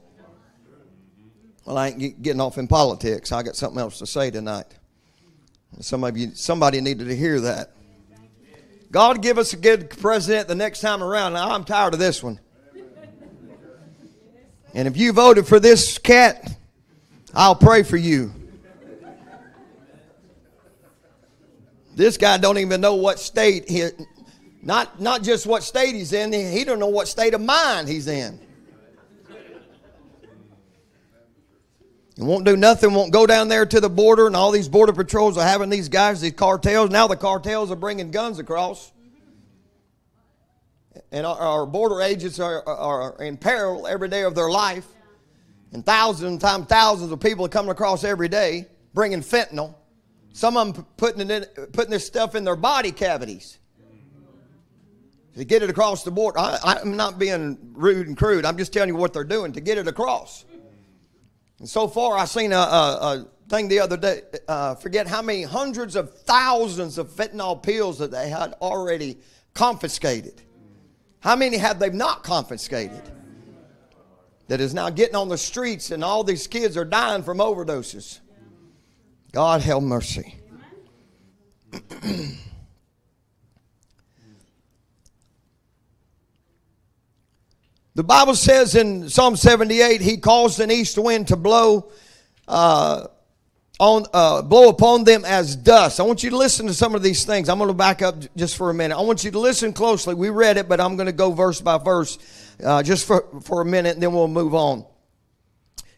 Well, I ain't getting off in politics. I got something else to say tonight. Some of you, somebody needed to hear that. God give us a good president the next time around. Now, I'm tired of this one. And if you voted for this cat, I'll pray for you. This guy don't even know what state he, not not just what state he's in. He don't know what state of mind he's in. He won't do nothing. Won't go down there to the border, and all these border patrols are having these guys, these cartels. Now the cartels are bringing guns across, and our, our border agents are, are in peril every day of their life. And thousands and times thousands of people are coming across every day bringing fentanyl. Some of them putting, it in, putting this stuff in their body cavities to get it across the board. I, am not being rude and crude. I'm just telling you what they're doing to get it across. And so far, I seen a, a, a thing the other day. Uh, forget how many hundreds of thousands of fentanyl pills that they had already confiscated. How many have they not confiscated? That is now getting on the streets, and all these kids are dying from overdoses. God have mercy. [clears throat] the Bible says in Psalm 78, He caused an east wind to blow. Uh, on, uh, blow upon them as dust. I want you to listen to some of these things. I'm going to back up just for a minute. I want you to listen closely. We read it, but I'm going to go verse by verse uh, just for, for a minute, and then we'll move on.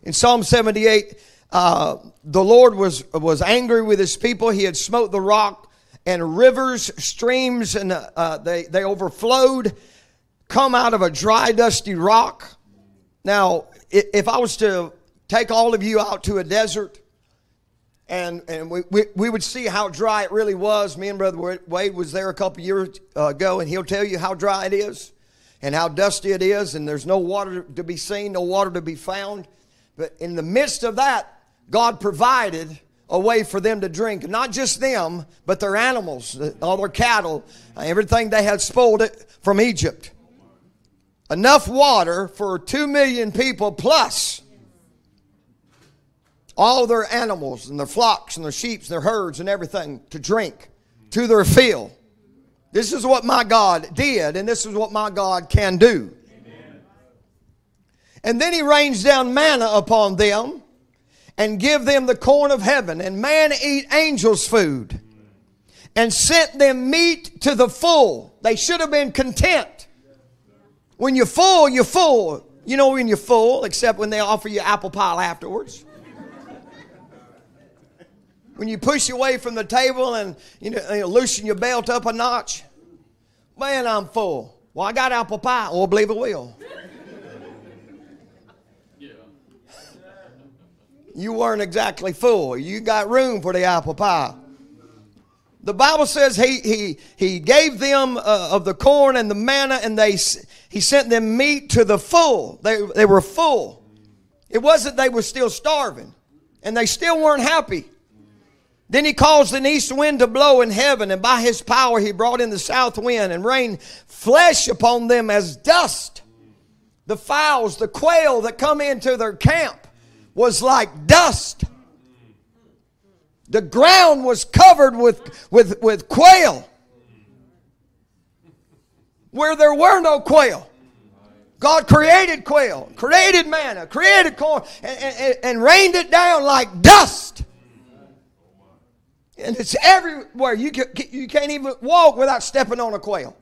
In Psalm 78, uh, the Lord was, was angry with his people. He had smote the rock, and rivers, streams, and uh, they, they overflowed, come out of a dry, dusty rock. Now, if I was to take all of you out to a desert, and, and we, we, we would see how dry it really was. Me and Brother Wade was there a couple years uh, ago, and he'll tell you how dry it is and how dusty it is, and there's no water to be seen, no water to be found. But in the midst of that, God provided a way for them to drink. Not just them, but their animals, all their cattle, everything they had spoiled it from Egypt. Enough water for two million people plus all their animals and their flocks and their sheep and their herds and everything to drink to their fill. This is what my God did, and this is what my God can do. Amen. And then he rains down manna upon them and give them the corn of heaven, and man eat angels' food, and sent them meat to the full. They should have been content. When you're full, you're full. You know when you're full, except when they offer you apple pie afterwards. when you push away from the table and you know, you know, loosen your belt up a notch, man, I'm full. Well, I got apple pie. Oh, believe it will. you weren't exactly full. You got room for the apple pie. The Bible says he, he, he gave them uh, of the corn and the manna, and they, he sent them meat to the full. They, they were full. It wasn't they were still starving, and they still weren't happy. Then he caused an east wind to blow in heaven, and by his power he brought in the south wind and rained flesh upon them as dust. The fowls, the quail that come into their camp was like dust. The ground was covered with, with, with quail where there were no quail. God created quail, created manna, created corn, and, and, and rained it down like dust. And it's everywhere. You, can, you can't even walk without stepping on a quail.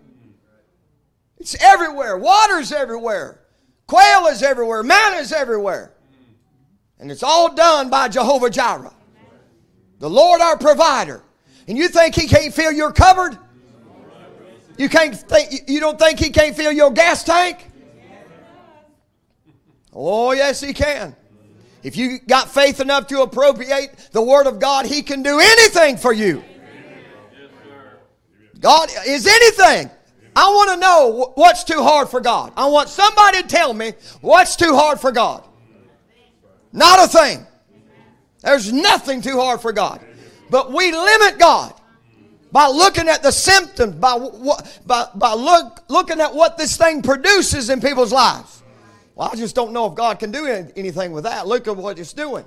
It's everywhere. Water's everywhere. Quail is everywhere. Manna is everywhere. And it's all done by Jehovah Jireh, the Lord our provider. And you think He can't fill your cupboard? You can't think you don't think He can't fill your gas tank? Oh, yes, He can. If you got faith enough to appropriate the Word of God, He can do anything for you. God is anything. I want to know what's too hard for God. I want somebody to tell me what's too hard for God. Not a thing. There's nothing too hard for God. But we limit God. by looking at the symptoms, by, by, by look, looking at what this thing produces in people's lives. Well, I just don't know if God can do anything with that. Look at what it's doing.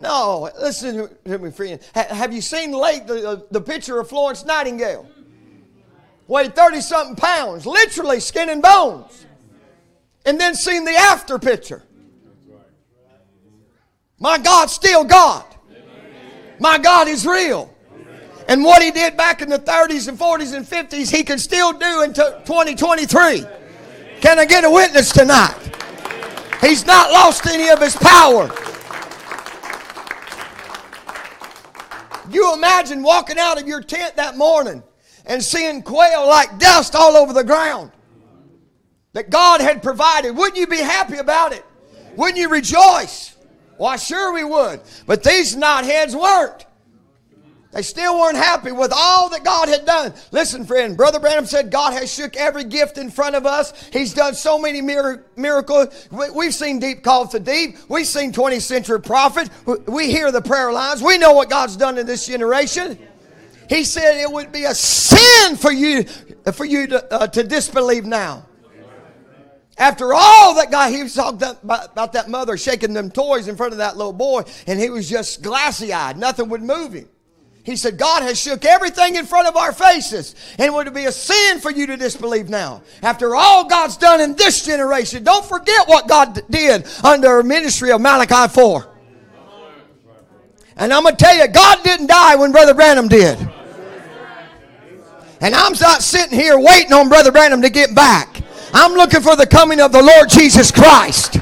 No, listen to me, friend. Have you seen late the, uh, the picture of Florence Nightingale? Weighed 30 something pounds, literally skin and bones. And then seen the after picture. My God's still God. My God is real. And what he did back in the 30s and 40s and 50s, he can still do in 2023. Can I get a witness tonight? He's not lost any of his power. You imagine walking out of your tent that morning and seeing quail like dust all over the ground that God had provided. Wouldn't you be happy about it? Wouldn't you rejoice? Why, sure we would. But these knotheads weren't. They still weren't happy with all that God had done. Listen, friend, Brother Branham said God has shook every gift in front of us. He's done so many mir- miracles. We've seen deep calls to deep. We've seen 20th century prophet. We hear the prayer lines. We know what God's done in this generation. He said it would be a sin for you, for you to, uh, to disbelieve now. After all that guy, he was talking about, that mother shaking them toys in front of that little boy, and he was just glassy eyed. Nothing would move him. He said, God has shook everything in front of our faces. And it would it be a sin for you to disbelieve now? After all God's done in this generation, don't forget what God did under ministry of Malachi 4. And I'm going to tell you, God didn't die when Brother Branham did. And I'm not sitting here waiting on Brother Branham to get back. I'm looking for the coming of the Lord Jesus Christ.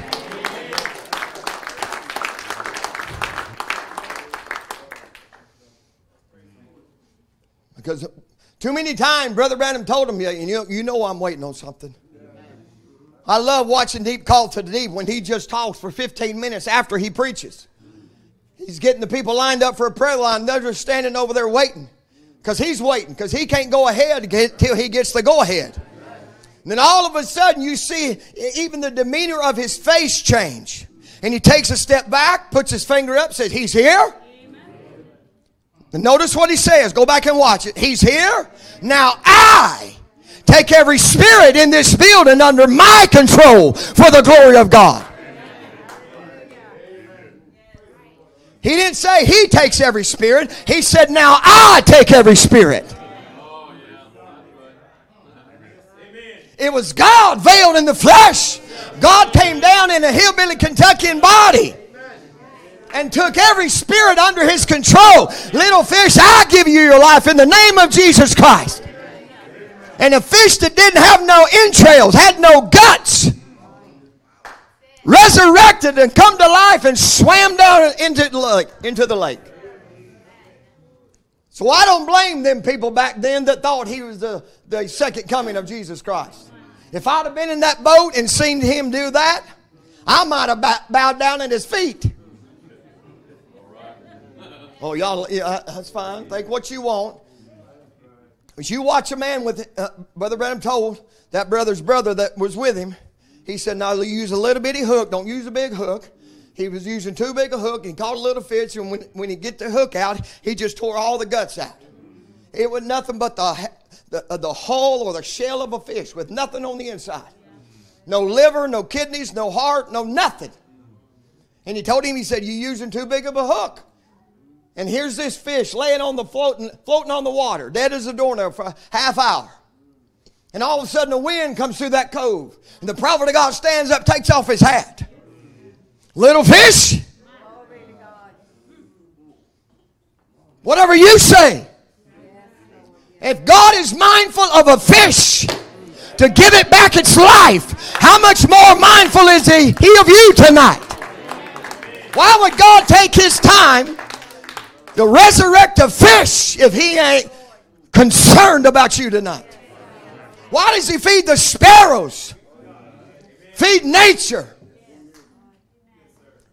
Because too many times, Brother Branham told him, you know, you know I'm waiting on something. I love watching Deep Call to the Deep when he just talks for 15 minutes after he preaches. He's getting the people lined up for a prayer line. They're just standing over there waiting because he's waiting because he can't go ahead until he gets the go ahead. And then all of a sudden, you see even the demeanor of his face change. And he takes a step back, puts his finger up, says, He's here. And notice what he says. Go back and watch it. He's here. Now I take every spirit in this building under my control for the glory of God. He didn't say he takes every spirit. He said, now I take every spirit. It was God veiled in the flesh. God came down in a hillbilly Kentuckian body and took every spirit under his control. Little fish, I give you your life in the name of Jesus Christ. And a fish that didn't have no entrails, had no guts, resurrected and come to life and swam down into the lake. Into the lake. So I don't blame them people back then that thought he was the, the second coming of Jesus Christ. If I'd have been in that boat and seen him do that, I might have bowed down at his feet. Oh, y'all, yeah, that's fine. Think what you want. But you watch a man with, uh, Brother Branham told that brother's brother that was with him, he said, now use a little bitty hook, don't use a big hook. He was using too big a hook and caught a little fish, and when, when he get the hook out, he just tore all the guts out. It was nothing but the, the, uh, the hull or the shell of a fish with nothing on the inside. No liver, no kidneys, no heart, no nothing. And he told him, he said, You're using too big of a hook. And here's this fish laying on the floating, floating on the water, dead as a doornail for a half hour. And all of a sudden a wind comes through that cove. And the prophet of God stands up, takes off his hat. Little fish. Whatever you say. If God is mindful of a fish to give it back its life, how much more mindful is he, he of you tonight? Why would God take his time to resurrect a fish if he ain't concerned about you tonight? Why does he feed the sparrows? Feed nature.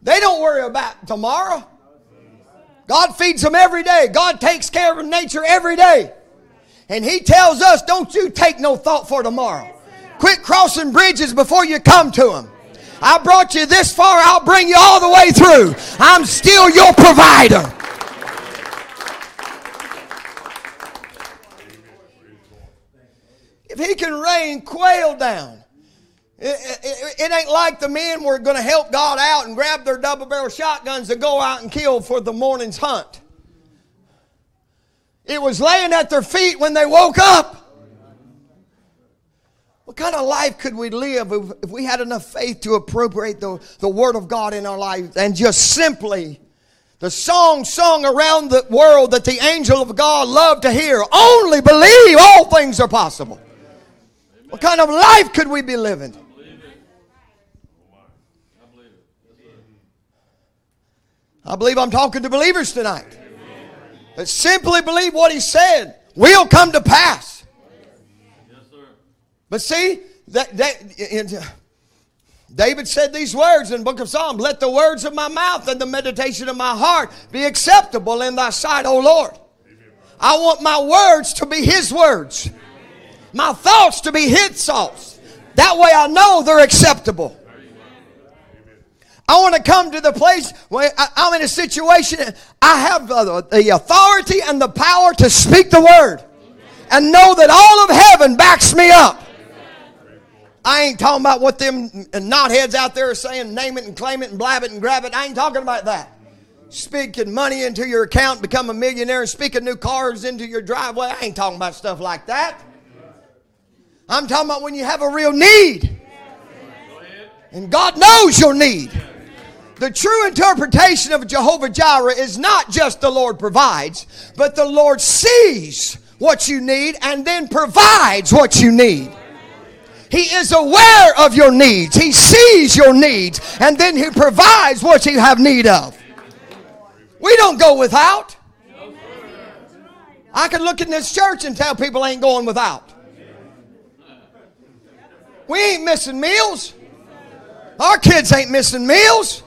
They don't worry about tomorrow. God feeds them every day. God takes care of nature every day. And he tells us, don't you take no thought for tomorrow. Quit crossing bridges before you come to them. I brought you this far, I'll bring you all the way through. I'm still your provider. if he can rain quail down, it, it, it ain't like the men were going to help God out and grab their double barrel shotguns and go out and kill for the morning's hunt. It was laying at their feet when they woke up. What kind of life could we live if, we had enough faith to appropriate the, the Word of God in our life and just simply the song sung around the world that the angel of God loved to hear only believe all things are possible? What kind of life could we be living? I believe I'm talking to believers tonight. Simply believe what he said will come to pass. But see, that, that David said these words in the book of Psalms Let the words of my mouth and the meditation of my heart be acceptable in thy sight, O Lord. I want my words to be his words, my thoughts to be his thoughts. That way I know they're acceptable. I want to come to the place where I'm in a situation, I have the authority and the power to speak the word and know that all of heaven backs me up. I ain't talking about what them knotheads out there are saying, name it and claim it and blab it and grab it. I ain't talking about that. Speaking money into your account, become a millionaire, and speaking new cars into your driveway. I ain't talking about stuff like that. I'm talking about when you have a real need. And God knows your need. The true interpretation of Jehovah Jireh is not just the Lord provides, but the Lord sees what you need and then provides what you need. He is aware of your needs. He sees your needs and then he provides what you have need of. We don't go without. I can look in this church and tell people ain't going without. We ain't missing meals. Our kids ain't missing meals.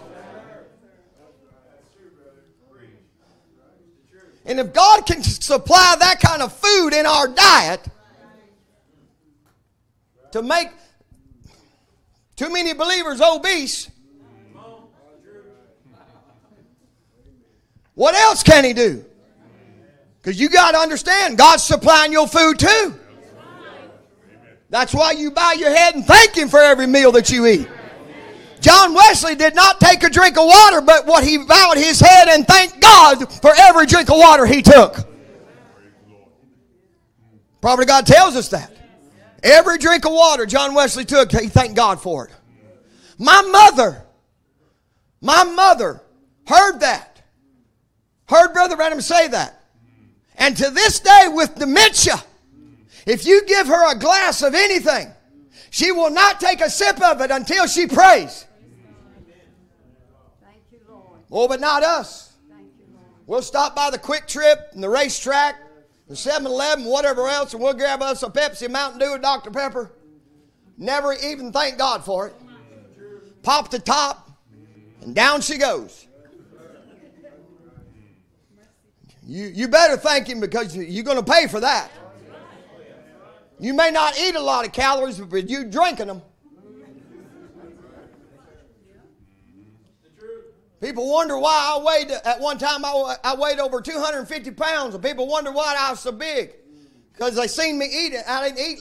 And if God can supply that kind of food in our diet to make too many believers obese, what else can He do? Because you got to understand, God's supplying your food too. That's why you bow your head and thank Him for every meal that you eat. John Wesley did not take a drink of water, but what he bowed his head and thanked God for every drink of water he took. Probably God tells us that. Every drink of water John Wesley took, he thanked God for it. My mother, my mother heard that. Heard Brother Branham say that. And to this day, with dementia, if you give her a glass of anything, she will not take a sip of it until she prays. Oh, but not us. We'll stop by the QuikTrip and the RaceTrac, the 7 Eleven, whatever else, and we'll grab us a Pepsi, Mountain Dew, or Dr. Pepper. Never even thank God for it. Pop the top, and down she goes. You, you better thank Him because you're going to pay for that. You may not eat a lot of calories, but you're drinking them. People wonder why I weighed, at one time I, I weighed over 250 pounds, and people wonder why I was so big. Because they seen me eat it. I didn't eat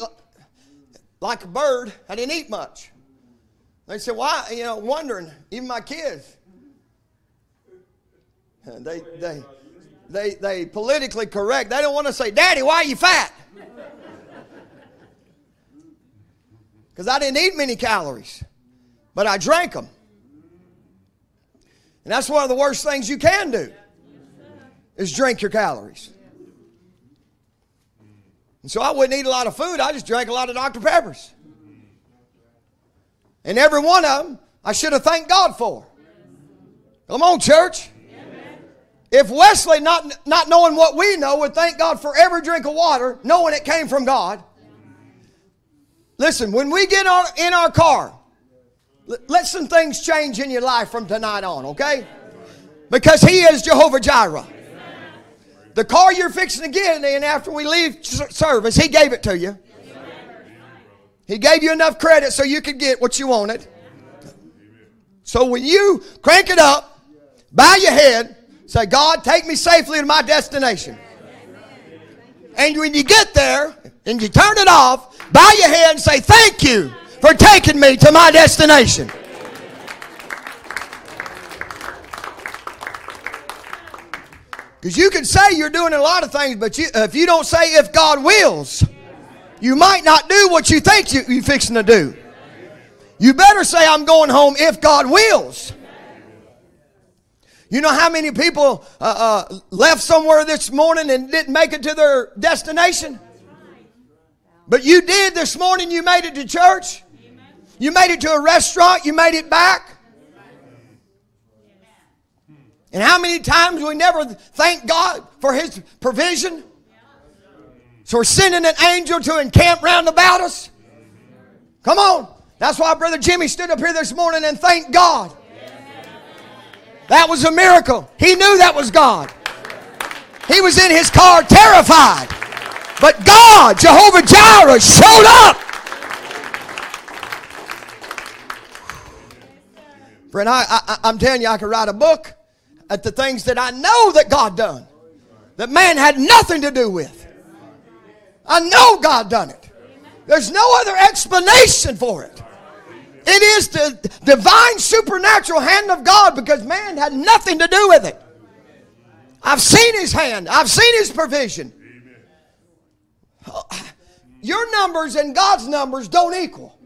like a bird. I didn't eat much. They said, why, you know, wondering, even my kids. They, they, they, they politically correct. They don't want to say, Daddy, why are you fat? Because I didn't eat many calories, but I drank them. And that's one of the worst things you can do is drink your calories. And so I wouldn't eat a lot of food. I just drank a lot of Dr. Peppers. And every one of them I should have thanked God for. Come on, church. If Wesley, not, not knowing what we know, would thank God for every drink of water, knowing it came from God. Listen, when we get in our car, let some things change in your life from tonight on, okay? Because He is Jehovah Jireh. The car you're fixing to get in after we leave service, He gave it to you. He gave you enough credit so you could get what you wanted. So when you crank it up, bow your head, say, God, take me safely to my destination. And when you get there, and you turn it off, bow your head and say, Thank you for taking me to my destination. Because you can say you're doing a lot of things, but you, if you don't say if God wills, you might not do what you think you, you're fixing to do. You better say, I'm going home if God wills. You know how many people uh, uh, left somewhere this morning and didn't make it to their destination? But you did this morning. You made it to church. You made it to a restaurant. You made it back. And how many times we never thank God for His provision? So we're sending an angel to encamp round about us. Come on. That's why Brother Jimmy stood up here this morning and thanked God. That was a miracle. He knew that was God. He was in his car terrified. But God, Jehovah Jireh, showed up. Friend, I, I, I'm telling you, I could write a book at the things that I know that God done, that man had nothing to do with. I know God done it. There's no other explanation for it. It is the divine supernatural hand of God because man had nothing to do with it. I've seen his hand. I've seen his provision. Your numbers and God's numbers don't equal.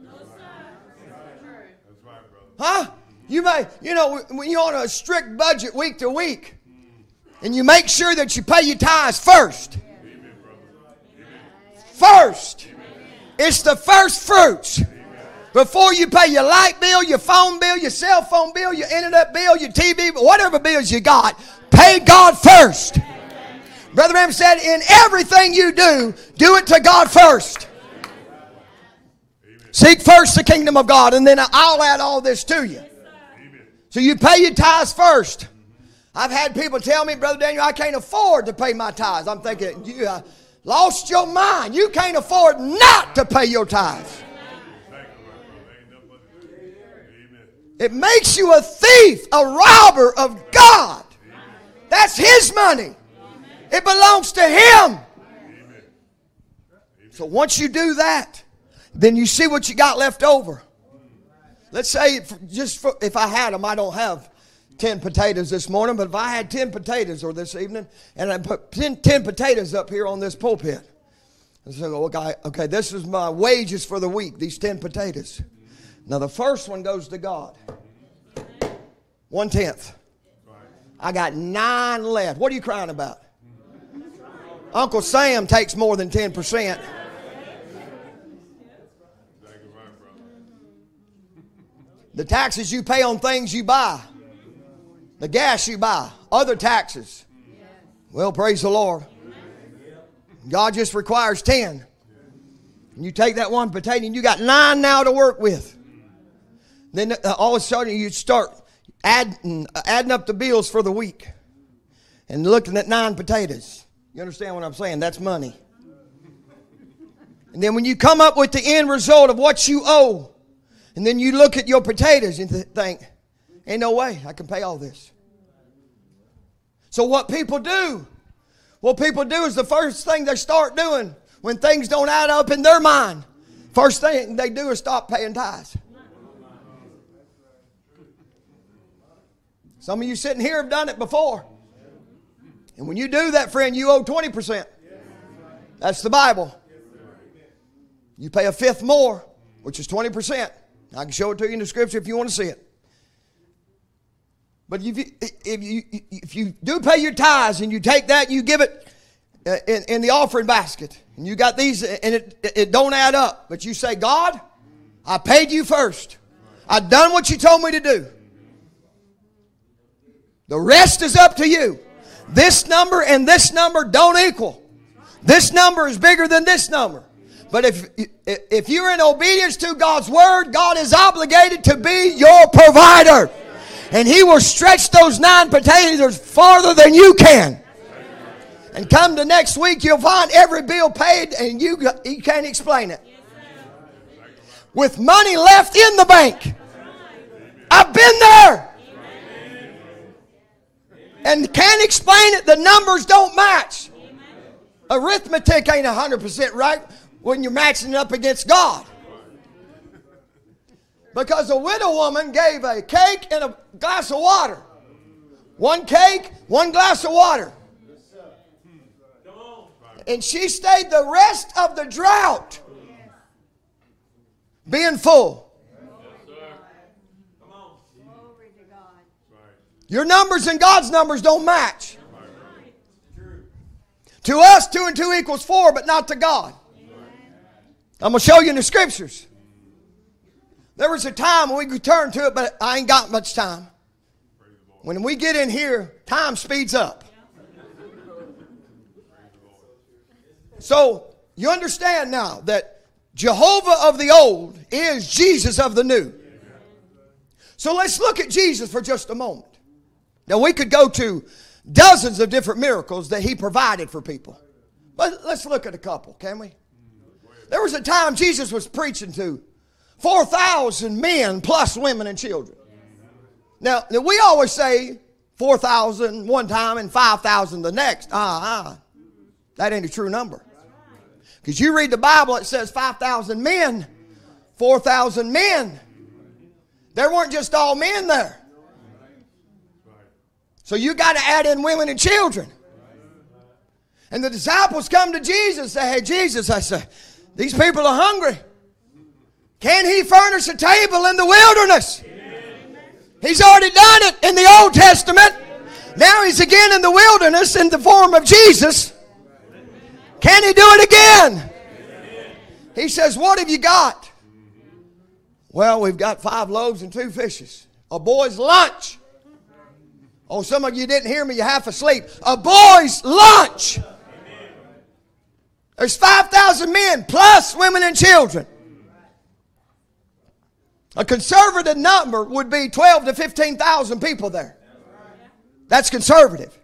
Huh? You may, you know, when you're on a strict budget week to week, and you make sure that you pay your tithes first. First. It's the first fruits. Before you pay your light bill, your phone bill, your cell phone bill, your internet bill, your TV, whatever bills you got, pay God first. Brother Branham said, in everything you do, do it to God first. Seek first the kingdom of God, and then I'll add all this to you. So you pay your tithes first. I've had people tell me, Brother Daniel, I can't afford to pay my tithes. I'm thinking, you uh, lost your mind. You can't afford not to pay your tithes. It makes you a thief, a robber of God. That's His money. It belongs to Him. So once you do that, then you see what you got left over. Let's say, just for, if I had them, I don't have 10 potatoes this morning, but if I had 10 potatoes or this evening, and I put 10, 10 potatoes up here on this pulpit, I say, okay, okay, this is my wages for the week, these 10 potatoes. Now, the first one goes to God. One tenth. I got nine left. What are you crying about? Uncle Sam takes more than 10%. The taxes you pay on things you buy, the gas you buy, other taxes. Well, praise the Lord. God just requires 10. And you take that one potato and you got nine now to work with. Then uh, all of a sudden you start adding, adding up the bills for the week and looking at nine potatoes. You understand what I'm saying? That's money. And then when you come up with the end result of what you owe, and then you look at your potatoes and think, ain't no way I can pay all this. So what people do, what people do is the first thing they start doing when things don't add up in their mind, first thing they do is stop paying tithes. Some of you sitting here have done it before. And when you do that, friend, you owe 20%. That's the Bible. You pay a fifth more, which is 20%. I can show it to you in the scripture if you want to see it. But if you, if you, if you do pay your tithes and you take that and you give it uh, in, in the offering basket, and you got these and it, it don't add up, but you say, God, I paid you first. I've done what you told me to do. The rest is up to you. This number and this number don't equal. This number is bigger than this number. But if, if you're in obedience to God's word, God is obligated to be your provider. And He will stretch those nine potatoes farther than you can. And come to next week, you'll find every bill paid and you, you can't explain it. With money left in the bank. I've been there. And can't explain it. The numbers don't match. Arithmetic ain't 100% right. When you're matching it up against God. Because a widow woman gave a cake and a glass of water. One cake, one glass of water. And she stayed the rest of the drought being full. Your numbers and God's numbers don't match. To us, two and two equals four, but not to God. I'm going to show you in the scriptures. There was a time when we could turn to it, but I ain't got much time. When we get in here, time speeds up. So you understand now that Jehovah of the old is Jesus of the new. So let's look at Jesus for just a moment. Now we could go to dozens of different miracles that he provided for people. But let's look at a couple, can we? There was a time Jesus was preaching to 4,000 men plus women and children. Now, we always say 4,000 one time and 5,000 the next. Ah, uh, uh, that ain't a true number. Because you read the Bible, it says 5,000 men, 4,000 men. There weren't just all men there. So you got to add in women and children. And the disciples come to Jesus and say, Hey, Jesus, I say, these people are hungry. Can he furnish a table in the wilderness? He's already done it in the Old Testament. Now he's again in the wilderness in the form of Jesus. Can he do it again? He says, What have you got? Well, we've got five loaves and two fishes. A boy's lunch. Oh, some of you didn't hear me, you're half asleep. A boy's lunch. There's 5,000 men plus women and children. A conservative number would be 12 to 15,000 people there. That's conservative.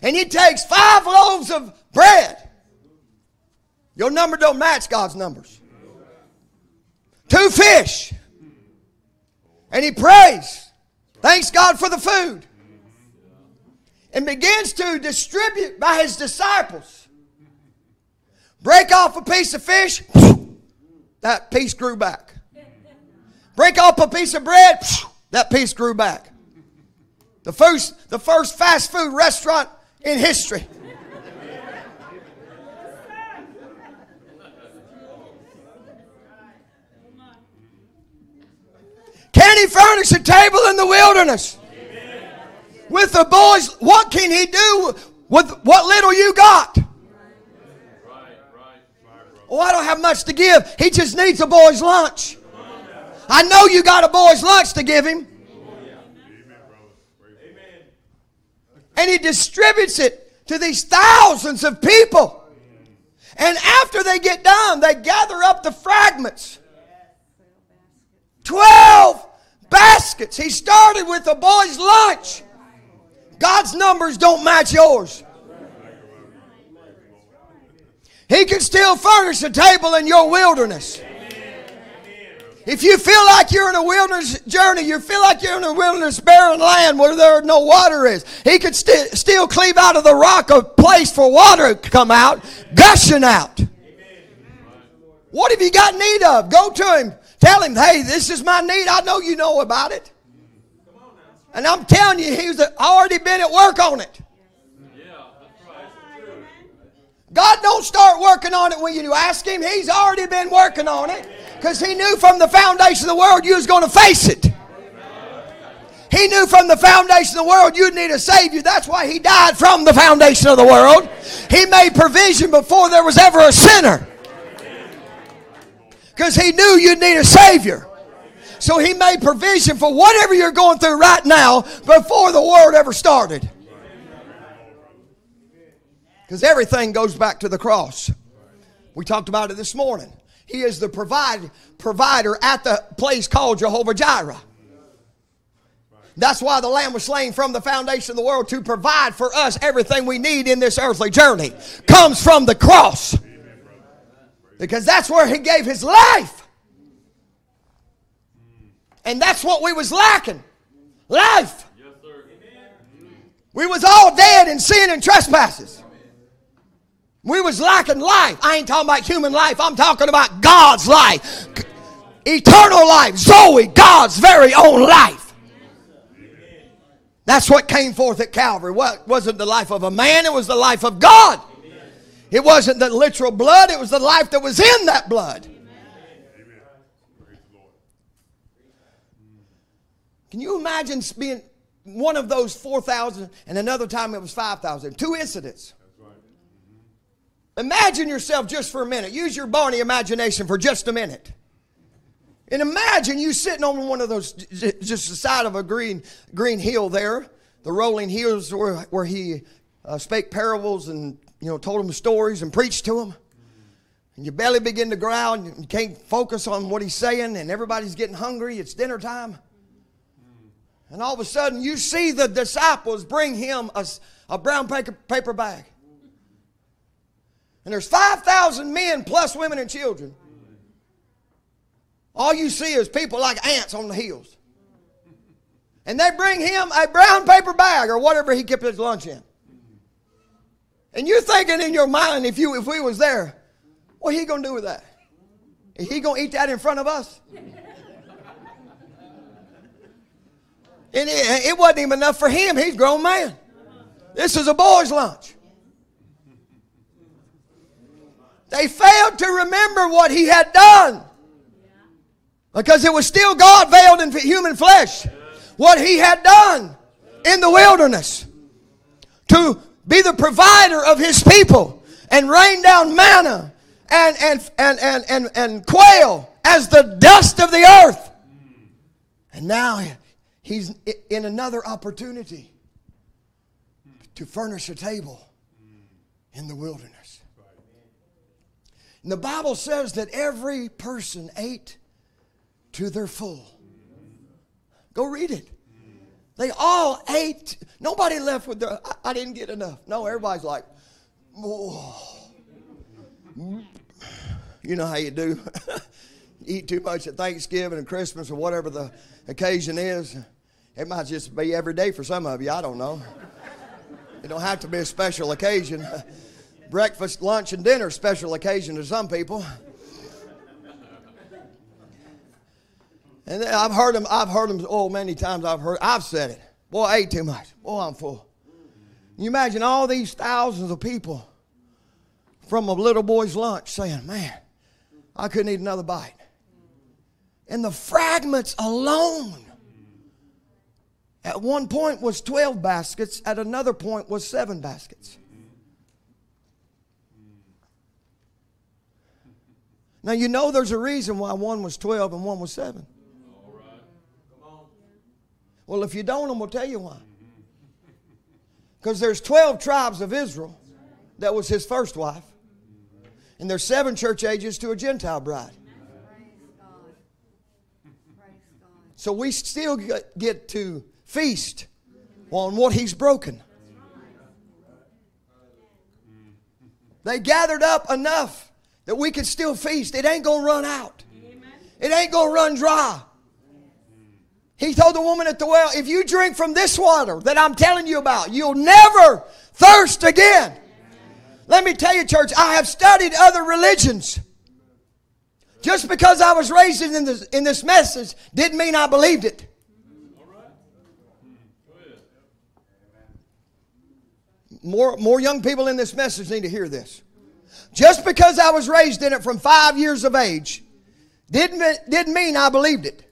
And he takes five loaves of bread. Your number don't match God's numbers. Two fish. And he prays. Thanks God for the food. And begins to distribute by his disciples. Break off a piece of fish, that piece grew back. Break off a piece of bread, that piece grew back. The first, the first fast food restaurant in history. Can he furnish a table in the wilderness? With the boys, what can he do with what little you got? Oh, I don't have much to give. He just needs a boy's lunch. I know you got a boy's lunch to give him. Amen. And he distributes it to these thousands of people. And after they get done, they gather up the fragments. 12 baskets. He started with a boy's lunch. God's numbers don't match yours. He can still furnish a table in your wilderness. If you feel like you're in a wilderness journey, you feel like you're in a wilderness barren land where there no water is, He could st- still cleave out of the rock a place for water to come out, gushing out. What have you got need of? Go to Him. Tell him, hey, this is my need. I know you know about it. And I'm telling you, he's already been at work on it. God don't start working on it when you ask Him. He's already been working on it because He knew from the foundation of the world you was going to face it. He knew from the foundation of the world you'd need a Savior. That's why He died from the foundation of the world. He made provision before there was ever a sinner because he knew you'd need a Savior. So he made provision for whatever you're going through right now before the world ever started. Because everything goes back to the cross. We talked about it this morning. He is the provide, provider at the place called Jehovah Jireh. That's why the Lamb was slain from the foundation of the world to provide for us everything we need in this earthly journey. Comes from the cross. Because that's where he gave his life. And that's what we was lacking. Life. yes sir We was all dead in sin and trespasses. We was lacking life. I ain't talking about human life. I'm talking about God's life. Eternal life. Zoe, God's very own life. That's what came forth at Calvary. What wasn't the life of a man, it was the life of God. It wasn't the literal blood, it was the life that was in that blood. Can you imagine being one of those 4,000 and another time it was 5,000? Two incidents. Imagine yourself just for a minute. Use your Barney imagination for just a minute. And imagine you sitting on one of those, just the side of a green, green hill there, the rolling hills where, where he uh, spake parables and you know told them stories and preached to them. And your belly begin to growl and you can't focus on what he's saying and everybody's getting hungry. It's dinner time. And all of a sudden, you see the disciples bring him a, a brown paper, paper bag. And there's 5,000 men plus women and children. All you see is people like ants on the hills. And they bring him a brown paper bag or whatever he kept his lunch in. And you're thinking in your mind, if you if we was there, what he gonna do with that? Is he gonna eat that in front of us? And it, it wasn't even enough for him. He's grown man. This is a boy's lunch. They failed to remember what he had done. Because it was still God veiled in human flesh. What he had done in the wilderness to be the provider of his people and rain down manna and, and, and, and, and, and quail as the dust of the earth. And now He's in another opportunity to furnish a table in the wilderness. And the Bible says that every person ate to their full. Go read it. They all ate. Nobody left with their, I, I didn't get enough. No, everybody's like, oh. You know how you do. [laughs] Eat too much at Thanksgiving and Christmas or whatever the occasion is. It might just be every day for some of you. I don't know. It don't have to be a special occasion. Breakfast, lunch, and dinner special occasion to some people. And I've heard them. I've heard them. Oh, many times I've heard. I've said it. Boy, I ate too much. Boy, I'm full. You imagine all these thousands of people from a little boy's lunch saying, "Man, I couldn't eat another bite." And the fragments alone at one point was 12 baskets, at another point was 7 baskets. Now you know there's a reason why one was 12 and one was 7. Well, if you don't, I'm going to tell you why. Because there's 12 tribes of Israel. That was his first wife. And there's seven church ages to a Gentile bride. So we still get to feast on what he's broken. They gathered up enough that we could still feast. It ain't going to run out. It ain't going to run dry. He told the woman at the well, if you drink from this water that I'm telling you about, you'll never thirst again. Let me tell you, church, I have studied other religions. Just because I was raised in this, in this message didn't mean I believed it. More, more young people in this message need to hear this. Just because I was raised in it from five years of age didn't, didn't mean I believed it.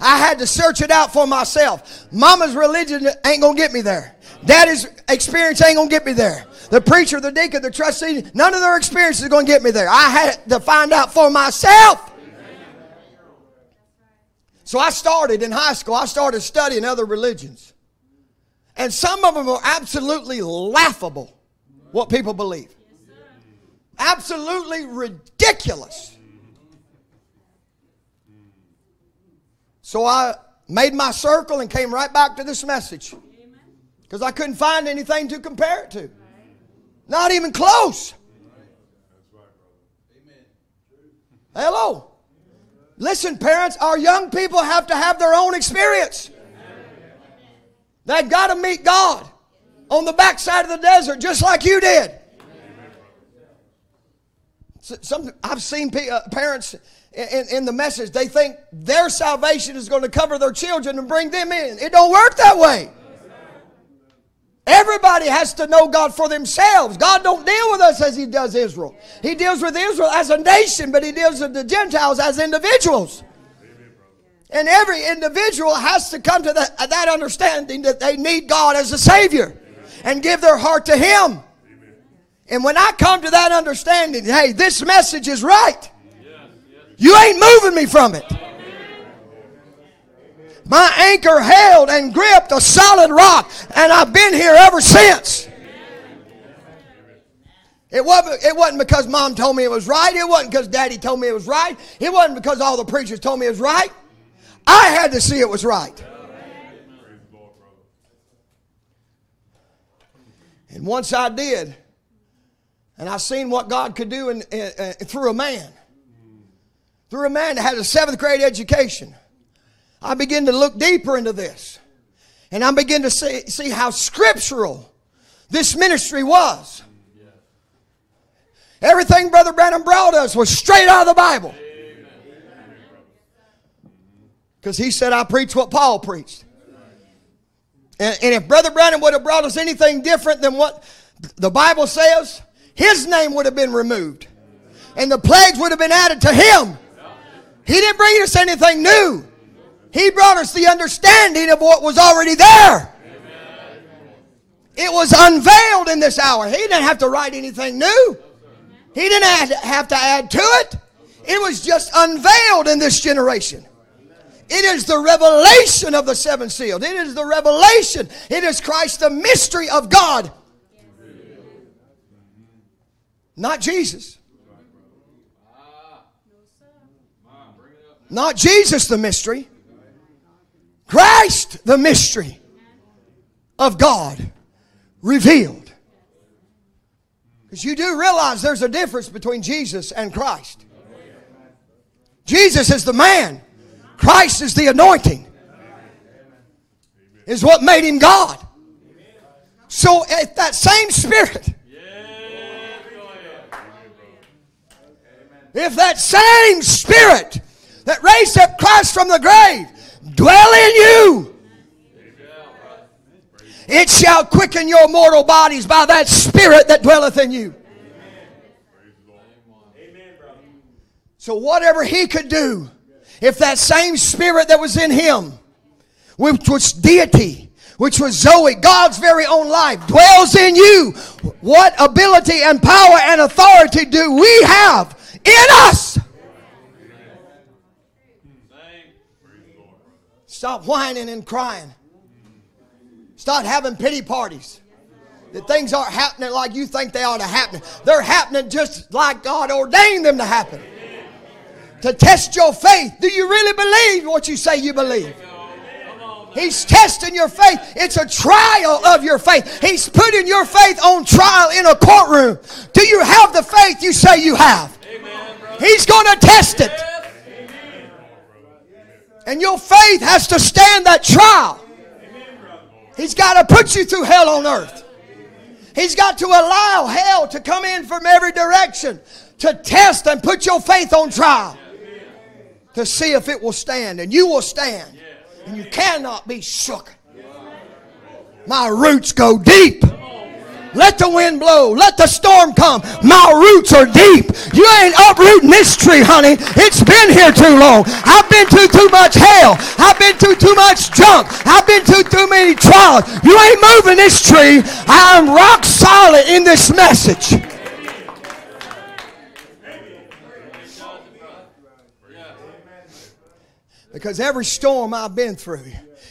I had to search it out for myself. Mama's religion ain't gonna get me there. Daddy's experience ain't gonna get me there. The preacher, the deacon, the trustee, none of their experience is gonna get me there. I had to find out for myself. So I started in high school, I started studying other religions. And some of them are absolutely laughable, what people believe. Absolutely ridiculous. So I made my circle and came right back to this message because I couldn't find anything to compare it to. Not even close. Hello. Listen, parents, our young people have to have their own experience. They've got to meet God on the backside of the desert just like you did. Some, I've seen uh, parents in, in the message, they think their salvation is going to cover their children and bring them in. It don't work that way. Everybody has to know God for themselves. God don't deal with us as he does Israel. He deals with Israel as a nation, but he deals with the Gentiles as individuals. And every individual has to come to that, that understanding that they need God as a Savior and give their heart to Him. And when I come to that understanding, hey, this message is right. You ain't moving me from it. My anchor held and gripped a solid rock, and I've been here ever since. It wasn't, it wasn't because mom told me it was right. It wasn't because daddy told me it was right. It wasn't because all the preachers told me it was right. I had to see it was right. And once I did, and I seen what God could do in, in, through a man, through a man that had a seventh grade education, I began to look deeper into this. And I began to see, see how scriptural this ministry was. Everything Brother Branham brought us was straight out of the Bible. Because he said, I preach what Paul preached. And, and if Brother Branham would have brought us anything different than what the Bible says, his name would have been removed. And the plagues would have been added to him. He didn't bring us anything new. He brought us the understanding of what was already there. It was unveiled in this hour. He didn't have to write anything new. He didn't have to add to it. It was just unveiled in this generation. It is the revelation of the seven seals. It is the revelation. It is Christ, the mystery of God. Not Jesus. Not Jesus, the mystery. Christ, the mystery of God revealed. Because you do realize there's a difference between Jesus and Christ. Jesus is the man. Christ is the anointing. Is what made him God. So if that same spirit, if that same spirit that raised up Christ from the grave dwell in you, it shall quicken your mortal bodies by that spirit that dwelleth in you. So whatever he could do, if that same spirit that was in him, which was deity, which was Zoe, God's very own life, dwells in you, what ability and power and authority do we have in us? Stop whining and crying. Stop having pity parties. That things aren't happening like you think they ought to happen. They're happening just like God ordained them to happen. To test your faith. Do you really believe what you say you believe? He's testing your faith. It's a trial of your faith. He's putting your faith on trial in a courtroom. Do you have the faith you say you have? He's going to test it. And your faith has to stand that trial. He's got to put you through hell on earth. He's got to allow hell to come in from every direction to test and put your faith on trial to see if it will stand. And you will stand. And you cannot be shook. My roots go deep. Let the wind blow. Let the storm come. My roots are deep. You ain't uprooting this tree, honey. It's been here too long. I've been through too much hell. I've been through too much junk. I've been through too many trials. You ain't moving this tree. I'm rock solid in this message. Because every storm I've been through,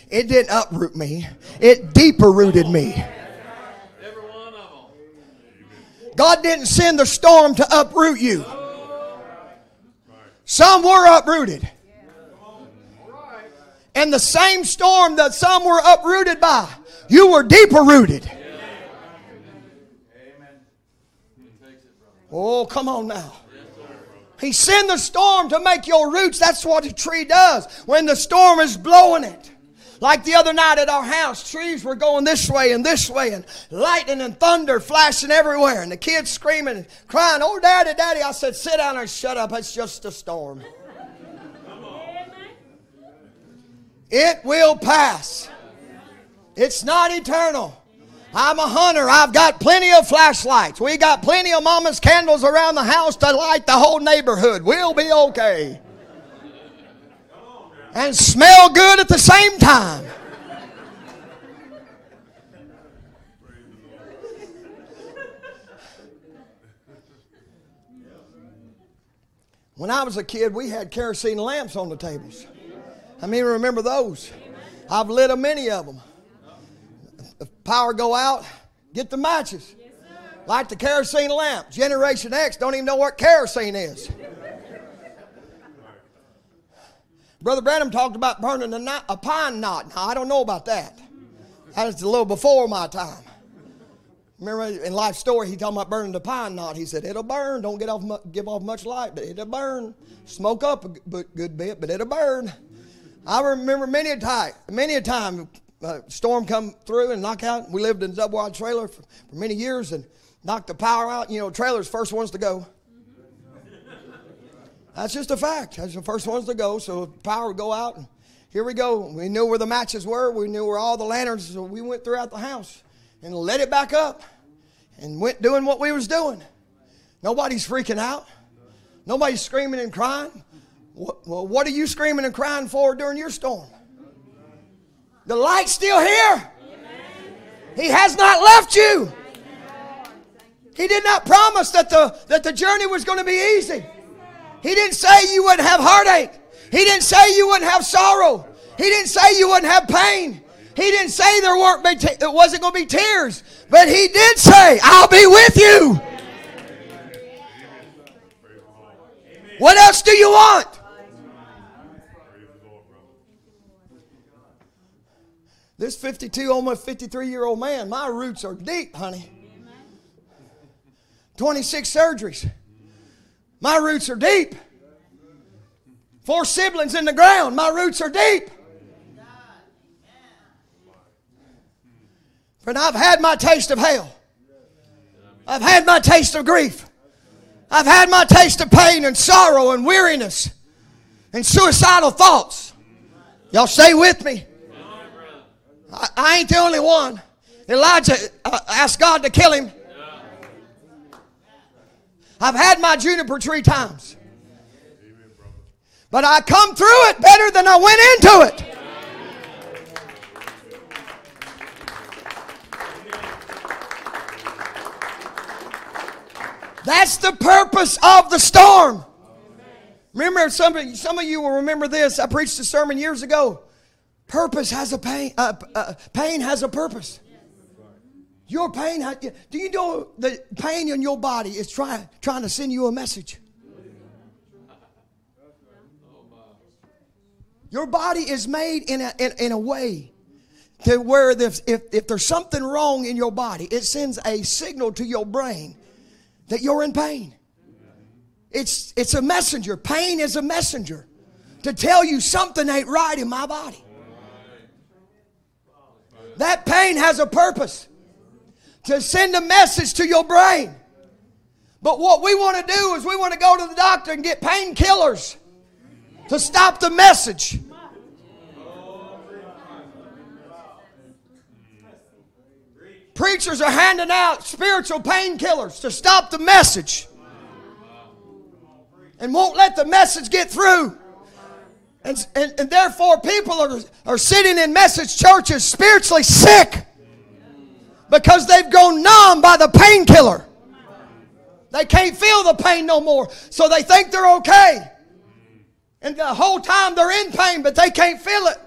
it didn't uproot me. It deeper rooted me. God didn't send the storm to uproot you. Some were uprooted. And the same storm that some were uprooted by, you were deeper rooted. Oh, come on now. He sent the storm to make your roots. That's what a tree does when the storm is blowing it. Like the other night at our house, trees were going this way and this way, and lightning and thunder flashing everywhere, and the kids screaming and crying, Oh, daddy, daddy. I said, Sit down and shut up. It's just a storm. It will pass. It's not eternal. I'm a hunter. I've got plenty of flashlights. We got plenty of mama's candles around the house to light the whole neighborhood. We'll be okay and smell good at the same time. When I was a kid, we had kerosene lamps on the tables. I mean, remember those? I've lit a many of them. If power go out, get the matches. Light the kerosene lamp. Generation X don't even know what kerosene is. Brother Branham talked about burning a, knot, a pine knot. Now, I don't know about that. That was a little before my time. Remember in Life Story, he talking about burning the pine knot. He said, it'll burn. Don't get off, give off much light, but it'll burn. Smoke up a good bit, but it'll burn. I remember many a time, many a time, a storm come through and knock out. We lived in a double wide trailer for, for many years and knocked the power out. You know, trailers first ones to go. That's just a fact. That's the first ones to go, so power would go out. And here we go. We knew where the matches were. We knew where all the lanterns. So we went throughout the house and let it back up, and went doing what we was doing. Nobody's freaking out. Nobody's screaming and crying. Well, what are you screaming and crying for during your storm? The light's still here. He has not left you. He did not promise that the, that the journey was going to be easy. He didn't say you wouldn't have heartache. He didn't say you wouldn't have sorrow. He didn't say you wouldn't have pain. He didn't say there weren't be it wasn't going to be tears. But he did say, I'll be with you. What else do you want? This 52, almost 53 year old man, my roots are deep, honey. 26 surgeries. My roots are deep. Four siblings in the ground. My roots are deep. Friend, I've had my taste of hell. I've had my taste of grief. I've had my taste of pain and sorrow and weariness and suicidal thoughts. Y'all stay with me. I, I ain't the only one. Elijah uh, asked God to kill him. I've had my juniper tree times. But I come through it better than I went into it. That's the purpose of the storm. Remember, some of, some of you will remember this. I preached a sermon years ago. Purpose has a pain. Uh, uh, pain has a purpose. Your pain, do you know the pain in your body is trying, trying to send you a message? Your body is made in a, in, in a way to where if, if, if there's something wrong in your body, it sends a signal to your brain that you're in pain. It's, it's a messenger. Pain is a messenger to tell you something ain't right in my body. That pain has a purpose to send a message to your brain. But what we want to do is we want to go to the doctor and get painkillers to stop the message. Preachers are handing out spiritual painkillers to stop the message and won't let the message get through. And, and, and therefore, people are, are sitting in message churches spiritually sick because they've gone numb by the painkiller. They can't feel the pain no more, so they think they're okay. And the whole time they're in pain, but they can't feel it.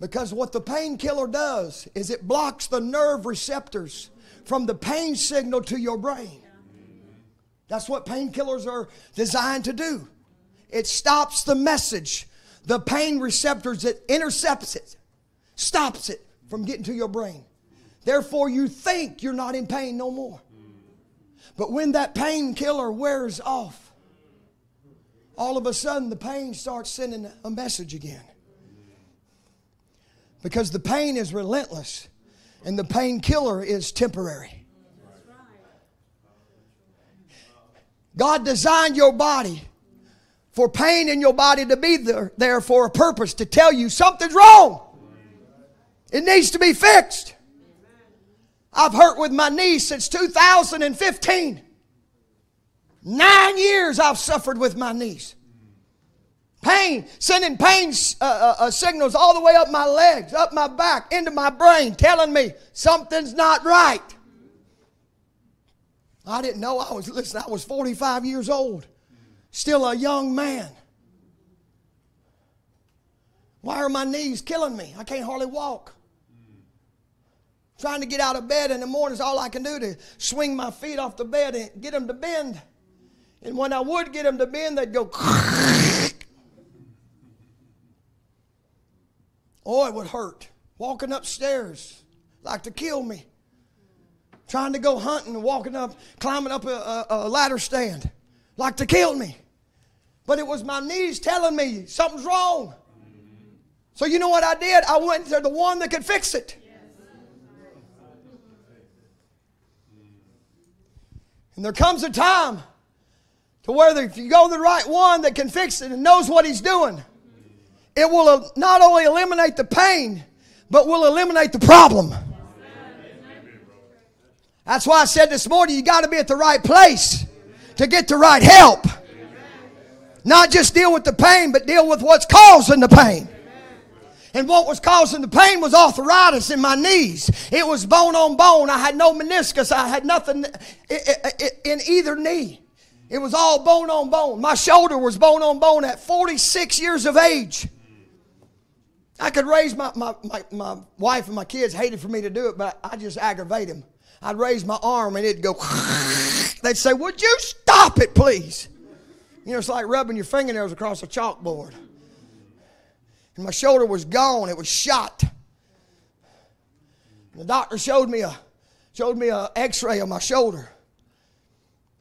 Because what the painkiller does is it blocks the nerve receptors from the pain signal to your brain. That's what painkillers are designed to do. It stops the message. The pain receptors, it intercepts it stops it from getting to your brain. Therefore, you think you're not in pain no more. But when that painkiller wears off, all of a sudden the pain starts sending a message again. Because the pain is relentless and the painkiller is temporary. God designed your body for pain in your body to be there, there for a purpose to tell you something's wrong. It needs to be fixed. I've hurt with my knee since 2015. Nine years I've suffered with my knees. Pain, sending pain uh, uh, uh, signals all the way up my legs, up my back, into my brain, telling me something's not right. I didn't know I was, listen, I was 45 years old, still a young man. Why are my knees killing me? I can't hardly walk. Trying to get out of bed in the mornings, all I can do to swing my feet off the bed and get them to bend. And when I would get them to bend, they'd go. [laughs] oh, it would hurt. Walking upstairs, like to kill me. Trying to go hunting and walking up, climbing up a, a, a ladder stand, like to kill me. But it was my knees telling me something's wrong. So you know what I did? I went to the one that could fix it. And there comes a time to where if you go to the right one that can fix it and knows what he's doing, it will uh, not only eliminate the pain, but will eliminate the problem. That's why I said this morning you got to be at the right place to get the right help. Not just deal with the pain, but deal with what's causing the pain. And what was causing the pain was arthritis in my knees. It was bone on bone. I had no meniscus. I had nothing in either knee. It was all bone on bone. My shoulder was bone on bone at 46 years of age. I could raise my, my, my, my wife and my kids hated for me to do it, but I just aggravate them. I'd raise my arm and it'd go, [laughs] they'd say, Would you stop it, please? You know, it's like rubbing your fingernails across a chalkboard. And my shoulder was gone, it was shot. And the doctor showed me a showed me an x-ray of my shoulder.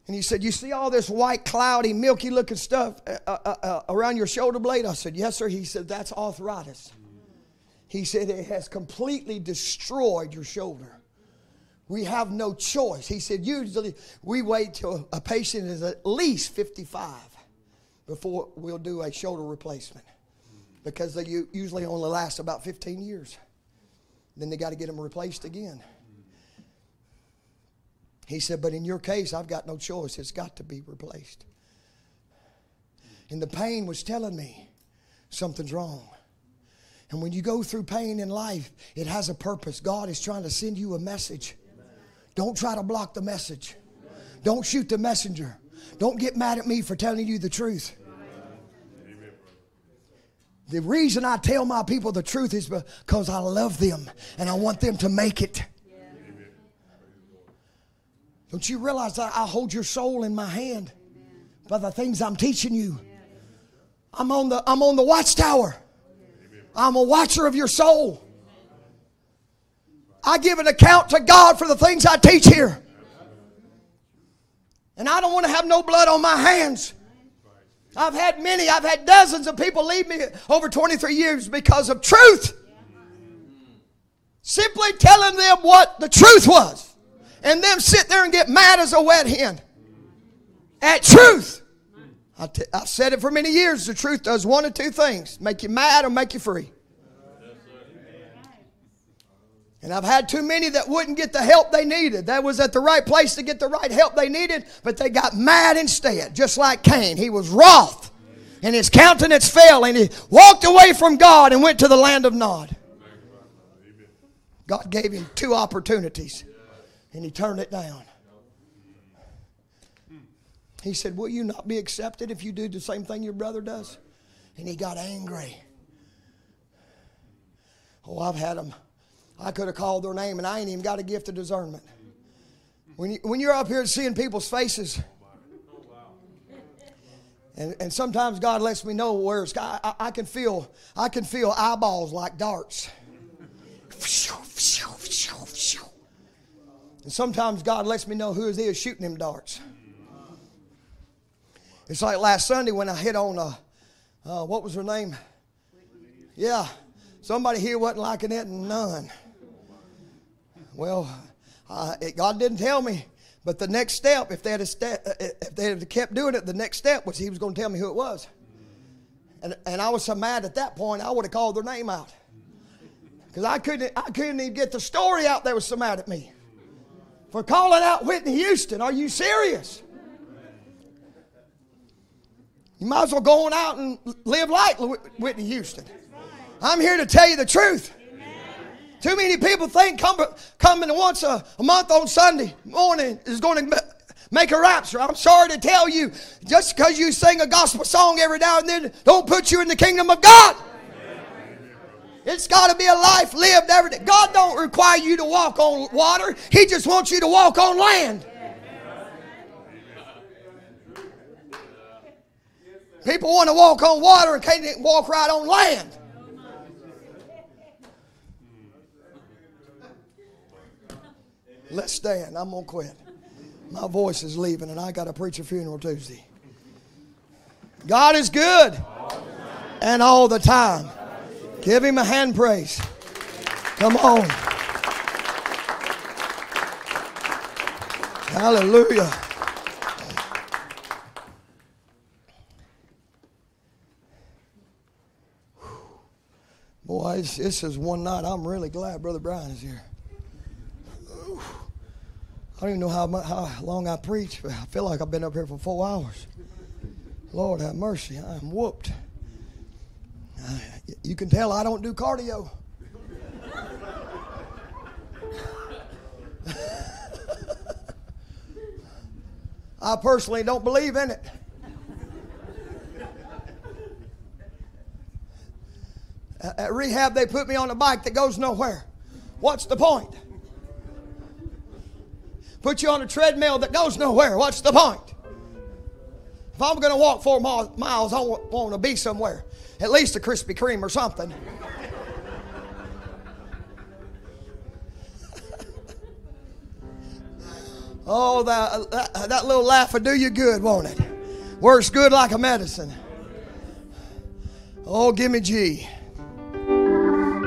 And he said, You see all this white, cloudy, milky looking stuff uh, uh, uh, uh, around your shoulder blade? I said, Yes, sir. He said, That's arthritis. He said, It has completely destroyed your shoulder. We have no choice. He said, Usually we wait till a patient is at least 55 before we'll do a shoulder replacement because they usually only last about 15 years. Then they got to get them replaced again. He said, But in your case, I've got no choice. It's got to be replaced. And the pain was telling me something's wrong. And when you go through pain in life, it has a purpose. God is trying to send you a message. Don't try to block the message. Don't shoot the messenger. Don't get mad at me for telling you the truth. The reason I tell my people the truth is because I love them and I want them to make it. Don't you realize that I hold your soul in my hand by the things I'm teaching you? I'm on the, I'm on the watchtower. I'm a watcher of your soul. I give an account to God for the things I teach here. And I don't want to have no blood on my hands. I've had many, I've had dozens of people leave me over 23 years because of truth. Simply telling them what the truth was and them sit there and get mad as a wet hen at truth. I t- I've said it for many years. The truth does one of two things make you mad or make you free. And I've had too many that wouldn't get the help they needed. That was at the right place to get the right help they needed, but they got mad instead, just like Cain. He was wroth, and his countenance fell, and he walked away from God and went to the land of Nod. God gave him two opportunities and he turned it down. He said, Will you not be accepted if you do the same thing your brother does? And he got angry. Oh, I've had them. I could have called their name, and I ain't even got a gift of discernment. When, you, when you're up here seeing people's faces, and, and sometimes God lets me know where it's, I, I can feel I can feel eyeballs like darts. And sometimes God lets me know who is shooting them darts. It's like last Sunday when I hit on, uh, uh, what was her name? Yeah. Somebody here wasn't liking it, none. Well, uh, it, God didn't tell me, but the next step, if they had ste- uh, if they had kept doing it, the next step was He was going to tell me who it was. And, and I was so mad at that point, I would have called their name out. Because I couldn't, I couldn't even get the story out. They were so mad at me for calling out Whitney Houston. Are you serious? You might as well go on out and live like Whitney Houston. I'm here to tell you the truth. Too many people think coming once a, month on Sunday morning is going to make a rapture. I'm sorry to tell you, just because you sing a gospel song every now and then, don't put you in the kingdom of God. It's got to be a life lived every day. God don't require you to walk on water. He just wants you to walk on land. People want to walk on water and can't walk right on land. Let's stand. I'm going to quit. My voice is leaving, and I got to preach a funeral Tuesday. God is good and all the time. Give him a hand praise. Come on. Hallelujah. Boy, this is one night I'm really glad Brother Brian is here. I don't even know how, how long I preach, but I feel like I've been up here for four hours. Lord have mercy, I'm whooped. You can tell I don't do cardio. [laughs] I personally don't believe in it. At rehab, they put me on a bike that goes nowhere. What's the point? Put you on a treadmill that goes nowhere. What's the point? If I'm going to walk four miles, I want to be somewhere. At least a Krispy Kreme or something. [laughs] oh, that, that, that little laugh will do you good, won't it? Works good like a medicine. Oh, give me G.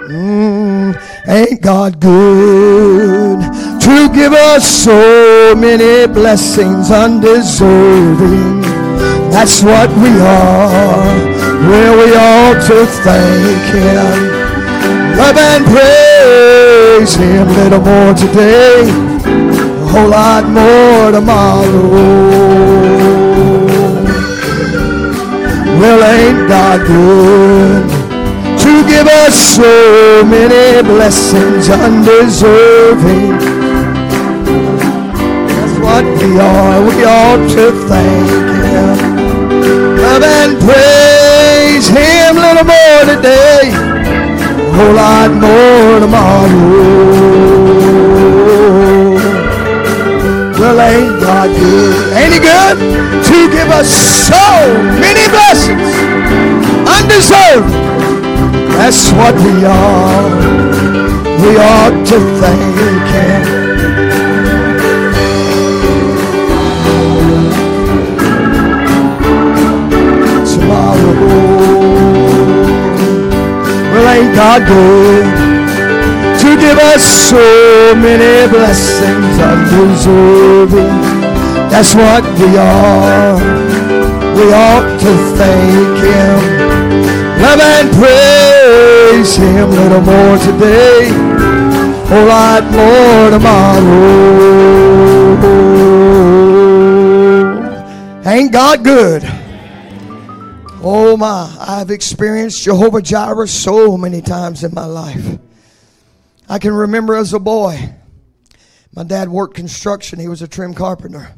Mm, ain't God good to give us so many blessings undeserving? That's what we are. Well, we ought to thank Him, love and praise Him a little more today, a whole lot more tomorrow. Well, ain't God good? to give us so many blessings undeserving. What we are. We ought to thank Him. Love and praise Him a little more today. A whole lot more tomorrow. Well, ain't God good? Ain't He good? To give us so many blessings undeserved. That's what we are. We ought to thank Him. Ain't God good to give us so many blessings undeserving? That's what we are. We ought to thank Him. Love and praise Him a little more today, a lot more tomorrow. Ain't God good? Oh my, I've experienced Jehovah Jireh so many times in my life. I can remember as a boy, my dad worked construction, he was a trim carpenter.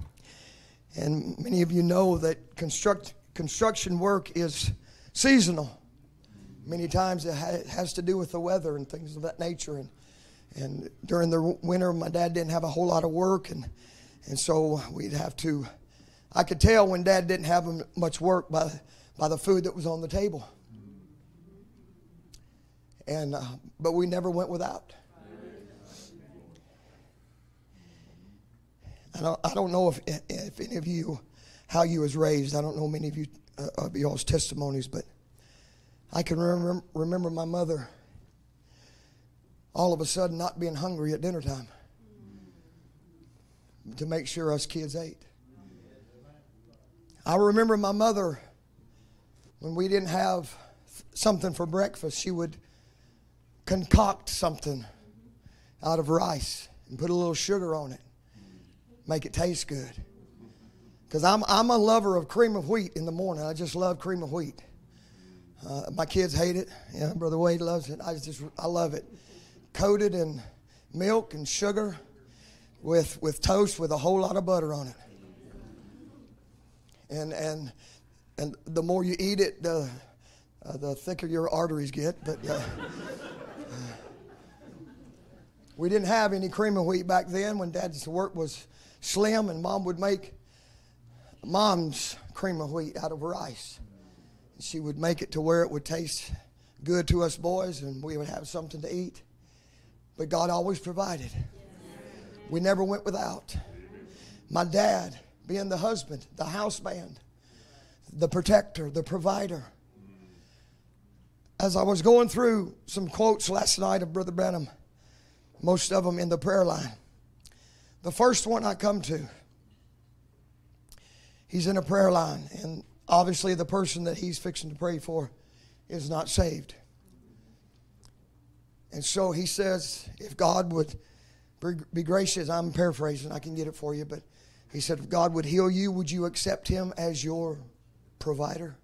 And many of you know that construct, construction work is seasonal. Many times it has to do with the weather and things of that nature. And, and during the winter, my dad didn't have a whole lot of work, and, and so we'd have to. I could tell when dad didn't have much work by, by the food that was on the table. And, uh, but we never went without. I don't, I don't know if, if any of you how you was raised. I don't know many of you uh, of y'all's testimonies, but I can remember remember my mother all of a sudden not being hungry at dinner time to make sure us kids ate. I remember my mother when we didn't have something for breakfast, she would concoct something out of rice and put a little sugar on it, make it taste good. Because I'm, I'm a lover of cream of wheat in the morning. I just love cream of wheat. Uh, my kids hate it. Yeah, Brother Wade loves it. I just I love it. Coated in milk and sugar with with toast with a whole lot of butter on it. And and and the more you eat it, the uh, the thicker your arteries get. But uh, we didn't have any cream of wheat back then when Dad's work was slim, and Mom would make Mom's cream of wheat out of rice. She would make it to where it would taste good to us boys, and we would have something to eat. But God always provided. We never went without. My dad, being the husband, the house band, the protector, the provider. As I was going through some quotes last night of Brother Branham, most of them in the prayer line. The first one I come to, he's in a prayer line, and obviously the person that he's fixing to pray for is not saved. And so he says, if God would be gracious, I'm paraphrasing, I can get it for you, but he said, if God would heal you, would you accept him as your provider?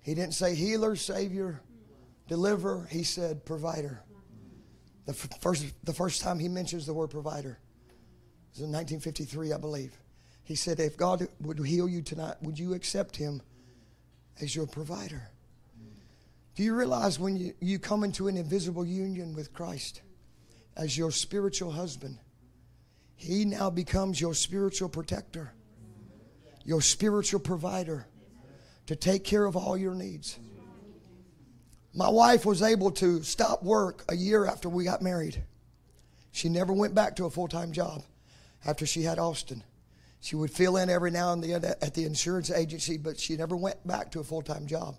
He didn't say healer, savior, deliverer. He said provider. The first, the first time he mentions the word provider was in 1953, I believe. He said, If God would heal you tonight, would you accept him as your provider? Do you realize when you, you come into an invisible union with Christ as your spiritual husband, he now becomes your spiritual protector, your spiritual provider to take care of all your needs. My wife was able to stop work a year after we got married. She never went back to a full time job after she had Austin. She would fill in every now and then at the insurance agency, but she never went back to a full time job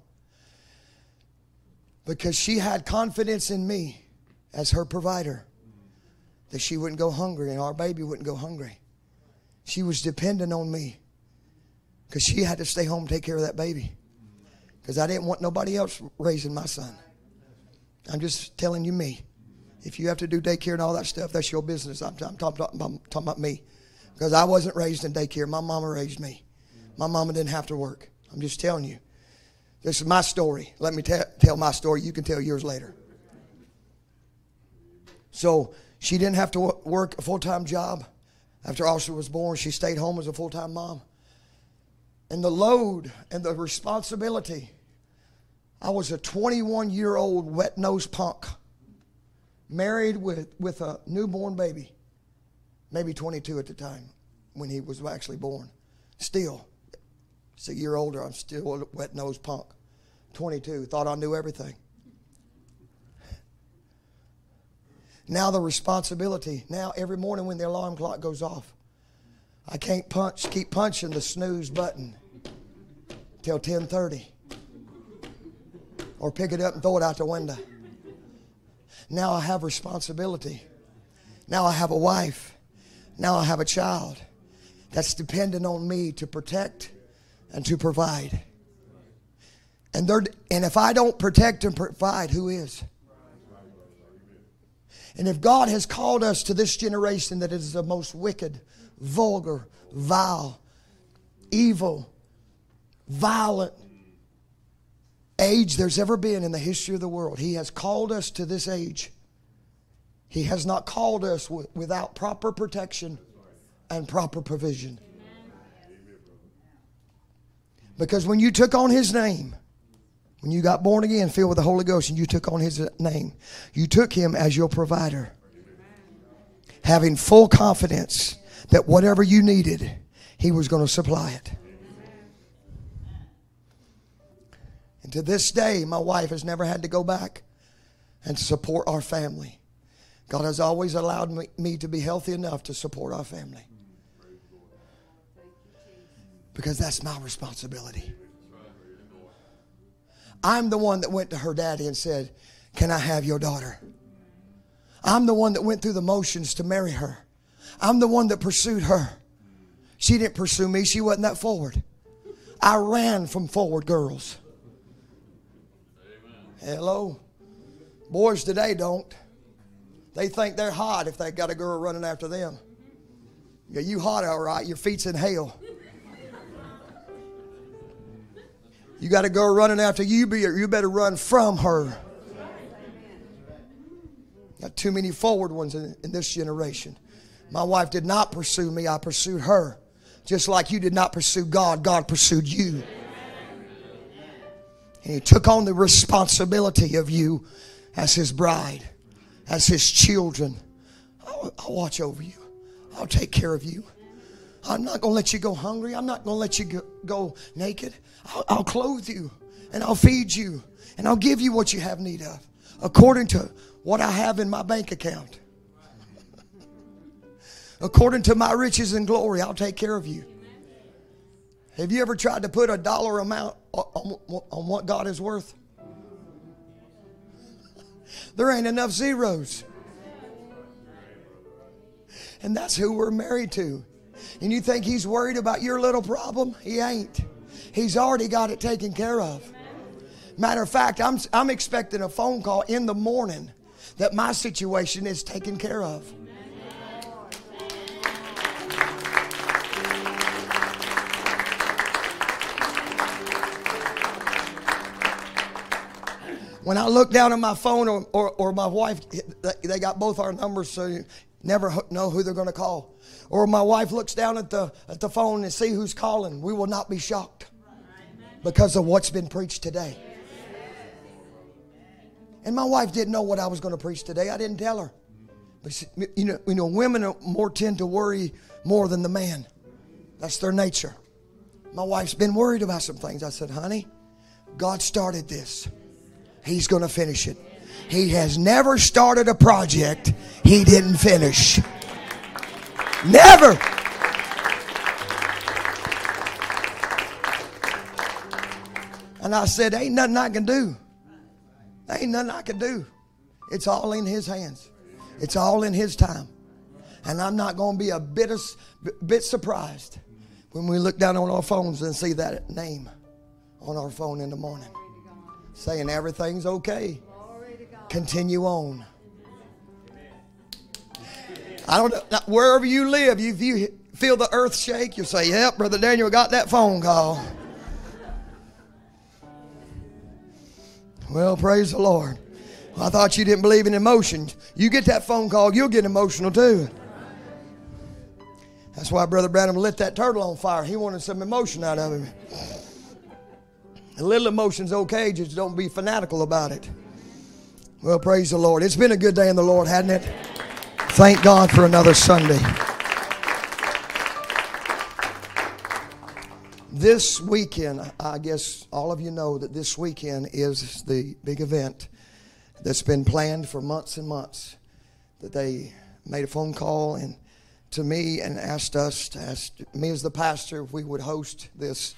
because she had confidence in me as her provider that she wouldn't go hungry and our baby wouldn't go hungry. She was dependent on me because she had to stay home and take care of that baby because I didn't want nobody else raising my son. I'm just telling you me. If you have to do daycare and all that stuff, that's your business. I'm, I'm, talking, I'm talking about me because I wasn't raised in daycare. My mama raised me. My mama didn't have to work. I'm just telling you. This is my story. Let me t- tell my story. You can tell yours later. So she didn't have to work a full time job. After Austin was born, she stayed home as a full time mom. And the load and the responsibility I was a 21 year old wet nosed punk, married with, with a newborn baby, maybe 22 at the time when he was actually born. Still, it's a year older, I'm still a wet nosed punk. 22, thought I knew everything. Now the responsibility. Now every morning when the alarm clock goes off, I can't punch, keep punching the snooze button till 1030 or pick it up and throw it out the window. Now I have responsibility. Now I have a wife. Now I have a child that's dependent on me to protect and to provide. And, they're, and if I don't protect and provide, who is? And if God has called us to this generation that is the most wicked, vulgar, vile, evil, violent, age there's ever been in the history of the world. He has called us to this age. He has not called us without proper protection and proper provision. Because when you took on His name, when you got born again, filled with the Holy Ghost, and you took on His name, you took Him as your provider. Having full confidence that whatever you needed, He was going to supply it. And to this day, my wife has never had to go back and support our family. God has always allowed me, me to be healthy enough to support our family. because that's my responsibility. I'm the one that went to her daddy and said, Can I have your daughter? I'm the one that went through the motions to marry her. I'm the one that pursued her. She didn't pursue me, she wasn't that forward. I ran from forward girls. Hello. Boys today don't. They think they're hot if they got a girl running after them. Yeah, you hot all right, your feet's in hell. You got a girl running after you, you better run from her. Got too many forward ones in, in this generation. My wife did not pursue me, I pursued her. Just like you did not pursue God, God pursued you. And He took on the responsibility of you as His bride, as His children. I'll, I'll watch over you, I'll take care of you. I'm not going to let you go hungry. I'm not going to let you go, go naked. I'll, I'll clothe you and I'll feed you and I'll give you what you have need of according to what I have in my bank account. According to my riches and glory, I'll take care of you. Have you ever tried to put a dollar amount on, what God is worth? [laughs] There ain't enough zeros. And that's who we're married to. And you think he's worried about your little problem? He ain't. He's already got it taken care of. Matter of fact, I'm, I'm expecting a phone call in the morning that my situation is taken care of. When I look down at my phone or, or, or my wife, they got both our numbers, so you never know who they're going to call. Or my wife looks down at the, at the phone and see who's calling. We will not be shocked because of what's been preached today. And my wife didn't know what I was going to preach today. I didn't tell her. But she, you know, you know, women are more tend to worry more than the man. That's their nature. My wife's been worried about some things. I said, honey, God started this. He's going to finish it. He has never started a project he didn't finish. Never. And I said, Ain't nothing I can do. Ain't nothing I can do. It's all in His hands, it's all in His time. And I'm not going to be a bit, of, bit surprised when we look down on our phones and see that name on our phone in the morning saying everything's okay. Continue on. I don't know, wherever you live, if you feel the earth shake, you say, Yep, Brother Daniel got that phone call. Well, praise the Lord. Well, I thought you didn't believe in emotions. You get that phone call, you'll get emotional too. That's why Brother Branham lit that turtle on fire. He wanted some emotion out of him. A little emotion's okay, just don't be fanatical about it. Well, praise the Lord. It's been a good day in the Lord, hadn't it? Thank God for another Sunday. This weekend, I guess all of you know that this weekend is the big event that's been planned for months and months. That they made a phone call and to me and asked us, to ask me as the pastor, if we would host this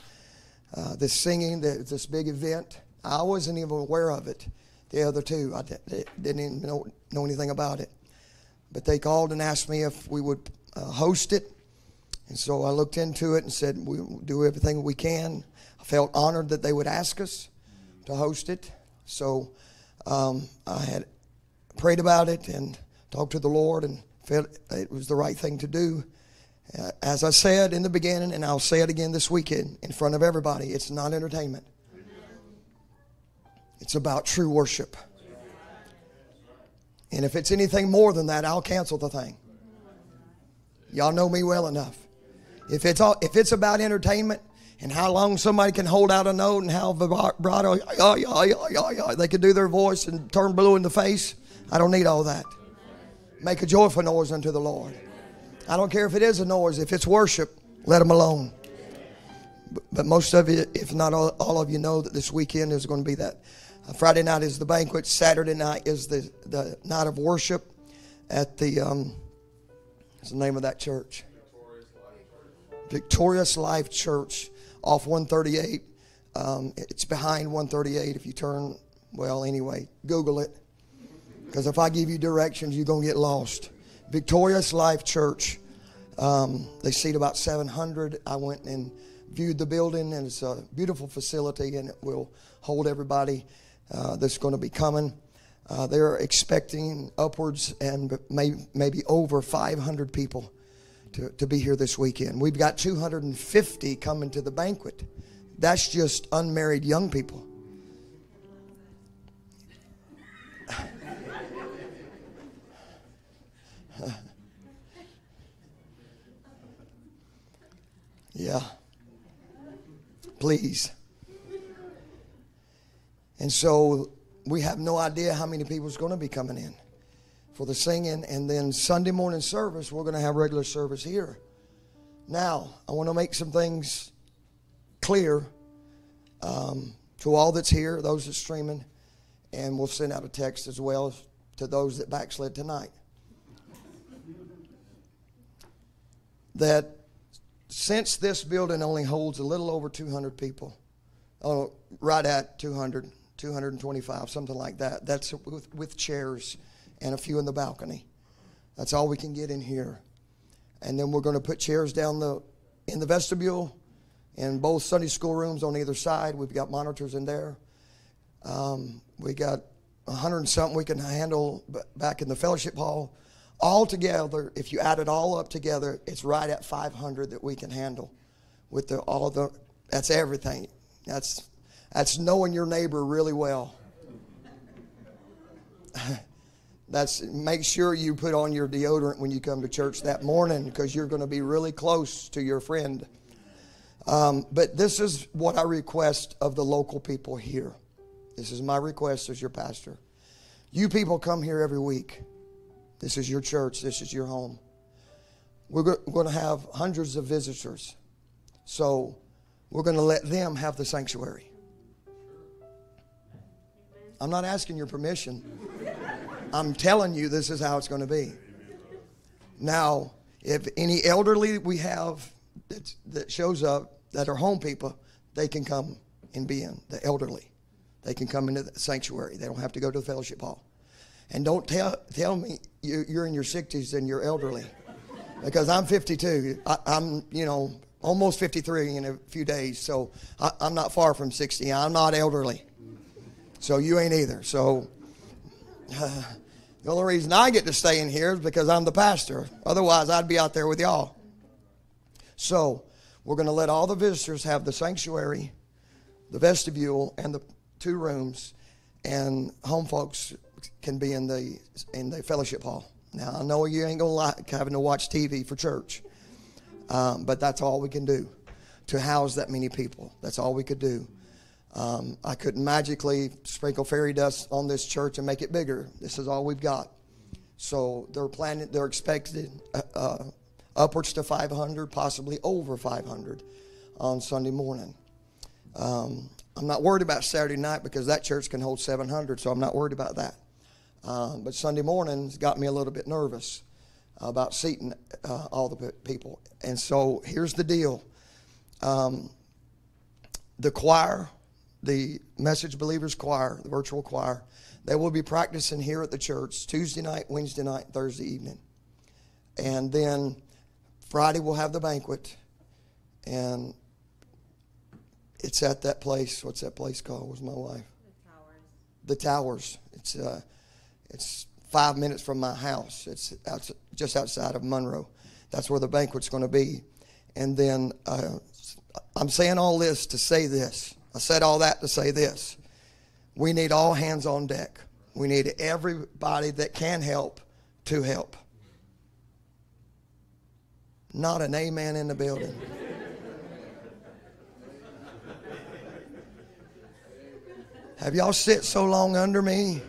uh, this singing, this big event. I wasn't even aware of it. The other two, I didn't even know, know anything about it. But they called and asked me if we would uh, host it. And so I looked into it and said, we'll do everything we can. I felt honored that they would ask us to host it. So um, I had prayed about it and talked to the Lord and felt it was the right thing to do. Uh, as I said in the beginning, and I'll say it again this weekend in front of everybody, it's not entertainment. It's about true worship. And if it's anything more than that, I'll cancel the thing. Y'all know me well enough. If it's all, if it's about entertainment and how long somebody can hold out a note and how vibrato they can do their voice and turn blue in the face, I don't need all that. Make a joyful noise unto the Lord. I don't care if it is a noise. If it's worship, let them alone. But most of you, if not all, all of you, know that this weekend is going to be that. Uh, Friday night is the banquet. Saturday night is the, the night of worship at the, um, what's the name of that church? Victorious Life Church off 138. Um, it's behind 138 if you turn, well, anyway, Google it. Because if I give you directions, you're going to get lost. Victorious Life Church. Um, they seat about 700. I went and viewed the building, and it's a beautiful facility, and it will hold everybody uh, that's going to be coming. Uh, they're expecting upwards and may, maybe over 500 people to, to be here this weekend. We've got 250 coming to the banquet. That's just unmarried young people. [laughs] yeah. Please. And so we have no idea how many people is going to be coming in for the singing. And then Sunday morning service, we're going to have regular service here. Now, I want to make some things clear um, to all that's here, those that's streaming, and we'll send out a text as well to those that backslid tonight. That since this building only holds a little over 200 people, oh, right at 200, 225, something like that. That's with, with chairs and a few in the balcony. That's all we can get in here. And then we're going to put chairs down the in the vestibule in both Sunday school rooms on either side. We've got monitors in there. Um, we got hundred and something we can handle back in the fellowship hall. All together, if you add it all up together, it's right at 500 that we can handle. With the all the that's everything. That's that's knowing your neighbor really well. [laughs] That's make sure you put on your deodorant when you come to church that morning because you're going to be really close to your friend. Um, but this is what I request of the local people here. This is my request as your pastor. You people come here every week. This is your church. This is your home. We're going to have hundreds of visitors. So we're going to let them have the sanctuary. I'm not asking your permission. I'm telling you, this is how it's going to be. Now, if any elderly we have that, that shows up that are home people, they can come and be in the elderly. They can come into the sanctuary. They don't have to go to the fellowship hall. And don't tell, tell me you, you're in your 60s and you're elderly. Because I'm 52. I, am you know, almost 53 in a few days. So I, I'm not far from 60. I'm not elderly. So you ain't either. So uh, [sighs] the only reason I get to stay in here is because I'm the pastor. Otherwise, I'd be out there with y'all. So we're going to let all the visitors have the sanctuary, the vestibule, and the two rooms, and home folks can be in the in the fellowship hall. Now I know you ain't gonna like having to watch TV for church, um, but that's all we can do to house that many people. That's all we could do. Um, I couldn't magically sprinkle fairy dust on this church and make it bigger. This is all we've got. So they're planning, they're expected uh, uh, upwards to 500, possibly over 500 on Sunday morning. Um, I'm not worried about Saturday night because that church can hold 700, so I'm not worried about that. Um, but Sunday morning's got me a little bit nervous about seating uh, all the people. And so here's the deal um, the choir the Message Believers Choir, the virtual choir. They will be practicing here at the church Tuesday night, Wednesday night, Thursday evening. And then Friday we'll have the banquet. And it's at that place. What's that place called? Was my wife? The Towers. The Towers. It's uh, it's five minutes from my house. It's out, just outside of Monroe. That's where the banquet's going to be. And then uh, I'm saying all this to say this I said all that to say this. We need all hands on deck. We need everybody that can help to help. Not an amen in the building. Have y'all sit so long under me?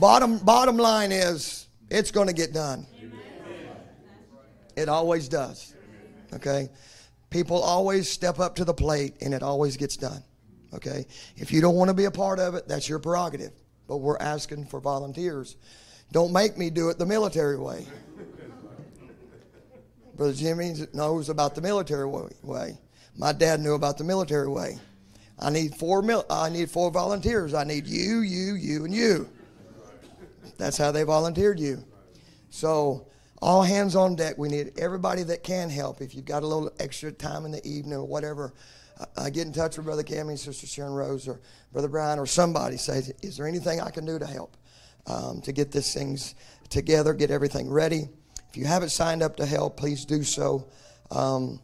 Bottom bottom line is it's going to get done. It always does. Okay? People always step up to the plate and it always gets done. Okay? If you don't want to be a part of it, that's your prerogative. But we're asking for volunteers. Don't make me do it the military way. Brother Jimmy knows about the military way. My dad knew about the military way. I need four mil- I need four volunteers. I need you, you, you, and you. That's how they volunteered you. So all hands on deck. We need everybody that can help. If you've got a little extra time in the evening or whatever, I get in touch with Brother Cammy, Sister Sharon Rose, or Brother Brian, or somebody. Say, is there anything I can do to help um, to get this things together, get everything ready? If you haven't signed up to help, please do so. Um,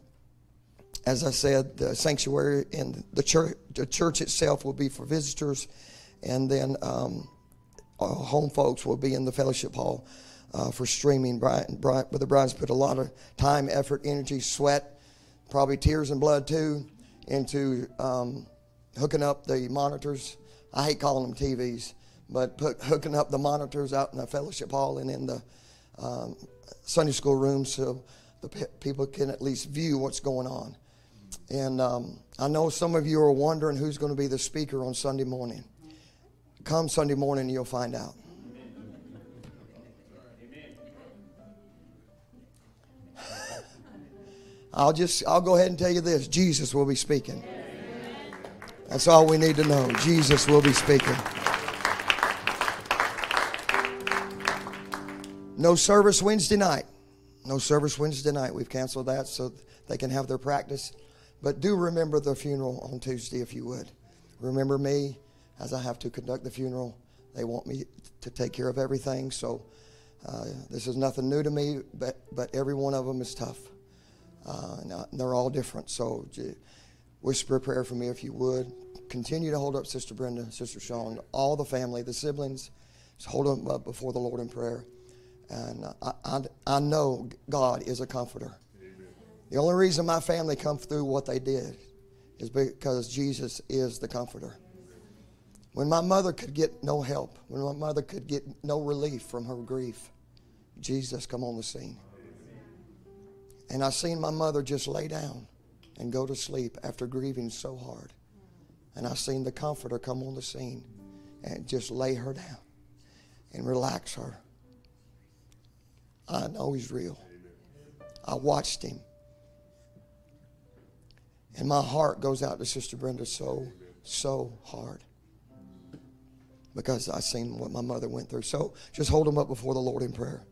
as I said, the sanctuary and the church, the church itself will be for visitors, and then um, home folks will be in the fellowship hall uh, for streaming. Brian, Brian, Brother Brian's put a lot of time, effort, energy, sweat, probably tears and blood too, into um, hooking up the monitors. I hate calling them TVs, but put, hooking up the monitors out in the fellowship hall and in the um, Sunday school room so the pe- people can at least view what's going on. And um, I know some of you are wondering who's going to be the speaker on Sunday morning. Come Sunday morning, you'll find out. [laughs] I'll just I'll go ahead and tell you this Jesus will be speaking. That's all we need to know. Jesus will be speaking. No service Wednesday night. No service Wednesday night. We've canceled that so they can have their practice. But do remember the funeral on Tuesday if you would. Remember me as I have to conduct the funeral. They want me to take care of everything. So uh, this is nothing new to me, but, but every one of them is tough. Uh, and they're all different. So whisper a prayer for me if you would. Continue to hold up Sister Brenda, Sister Sean, all the family, the siblings. Just hold them up before the Lord in prayer. And I, I, I know God is a comforter. Amen. The only reason my family come through what they did is because Jesus is the comforter. When my mother could get no help, when my mother could get no relief from her grief, Jesus come on the scene. And I seen my mother just lay down and go to sleep after grieving so hard. And I seen the comforter come on the scene and just lay her down and relax her. I know he's real. I watched him. And my heart goes out to Sister Brenda so, so hard. Because I seen what my mother went through. So just hold them up before the Lord in prayer.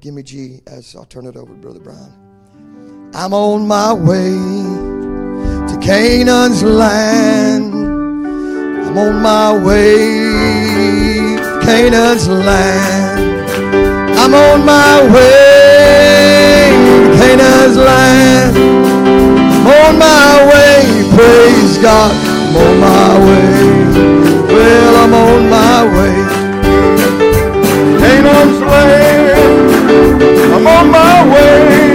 Give me G as I'll turn it over to Brother Brian. I'm on my way to Canaan's land. I'm on my way to Canaan's land. I'm on my way to Canaan's land. I'm on my way, praise God. I'm on my way. Well, I'm on my way. Canaan's land. I'm on my way.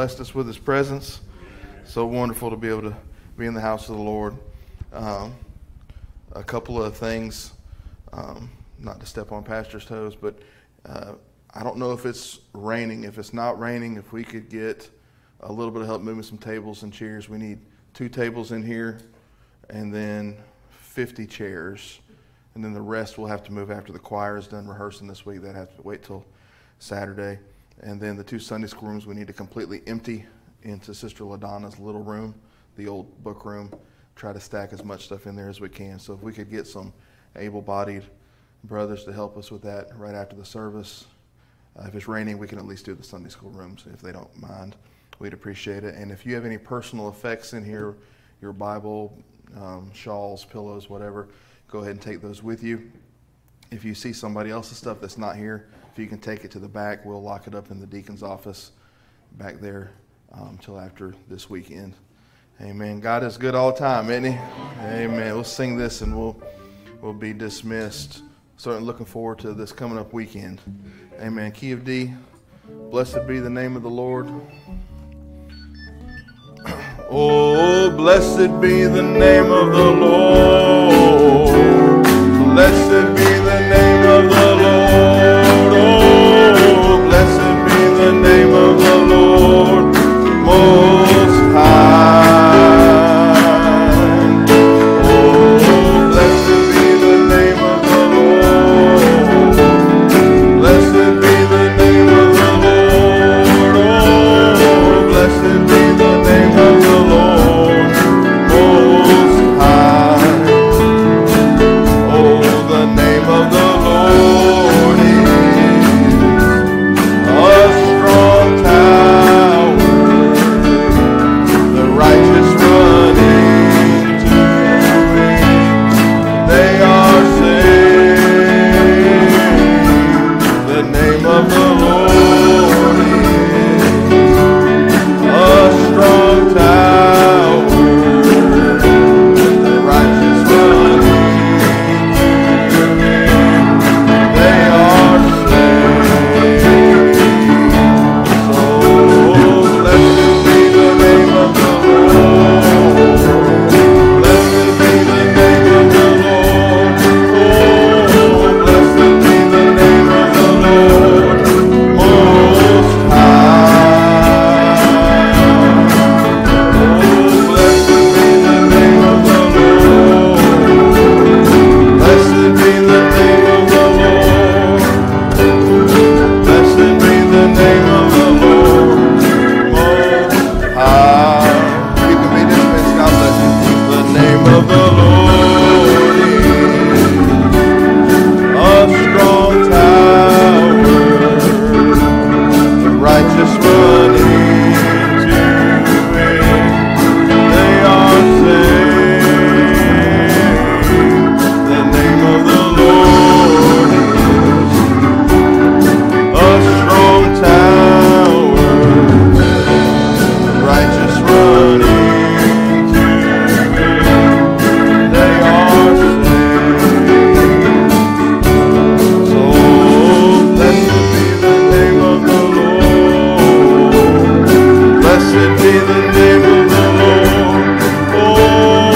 Blessed us with His presence. So wonderful to be able to be in the house of the Lord. Um, a couple of things, um, not to step on Pastor's toes, but uh, I don't know if it's raining. If it's not raining, if we could get a little bit of help moving some tables and chairs. We need two tables in here and then 50 chairs. And then the rest we'll have to move after the choir is done rehearsing this week. That has to wait till Saturday. And then the two Sunday school rooms we need to completely empty into Sister LaDonna's little room, the old book room. Try to stack as much stuff in there as we can. So if we could get some able-bodied brothers to help us with that right after the service. Uh, if it's raining, we can at least do the Sunday school rooms if they don't mind. We'd appreciate it. And if you have any personal effects in here, your Bible, um, shawls, pillows, whatever, go ahead and take those with you. If you see somebody else's stuff that's not here, if you can take it to the back, we'll lock it up in the deacon's office back there um, till after this weekend. Amen. God is good all the time, isn't He? Amen. We'll sing this and we'll we'll be dismissed. Certainly looking forward to this coming up weekend. Amen. Key of D. Blessed be the name of the Lord. [clears throat] Oh, blessed be the name of the Lord.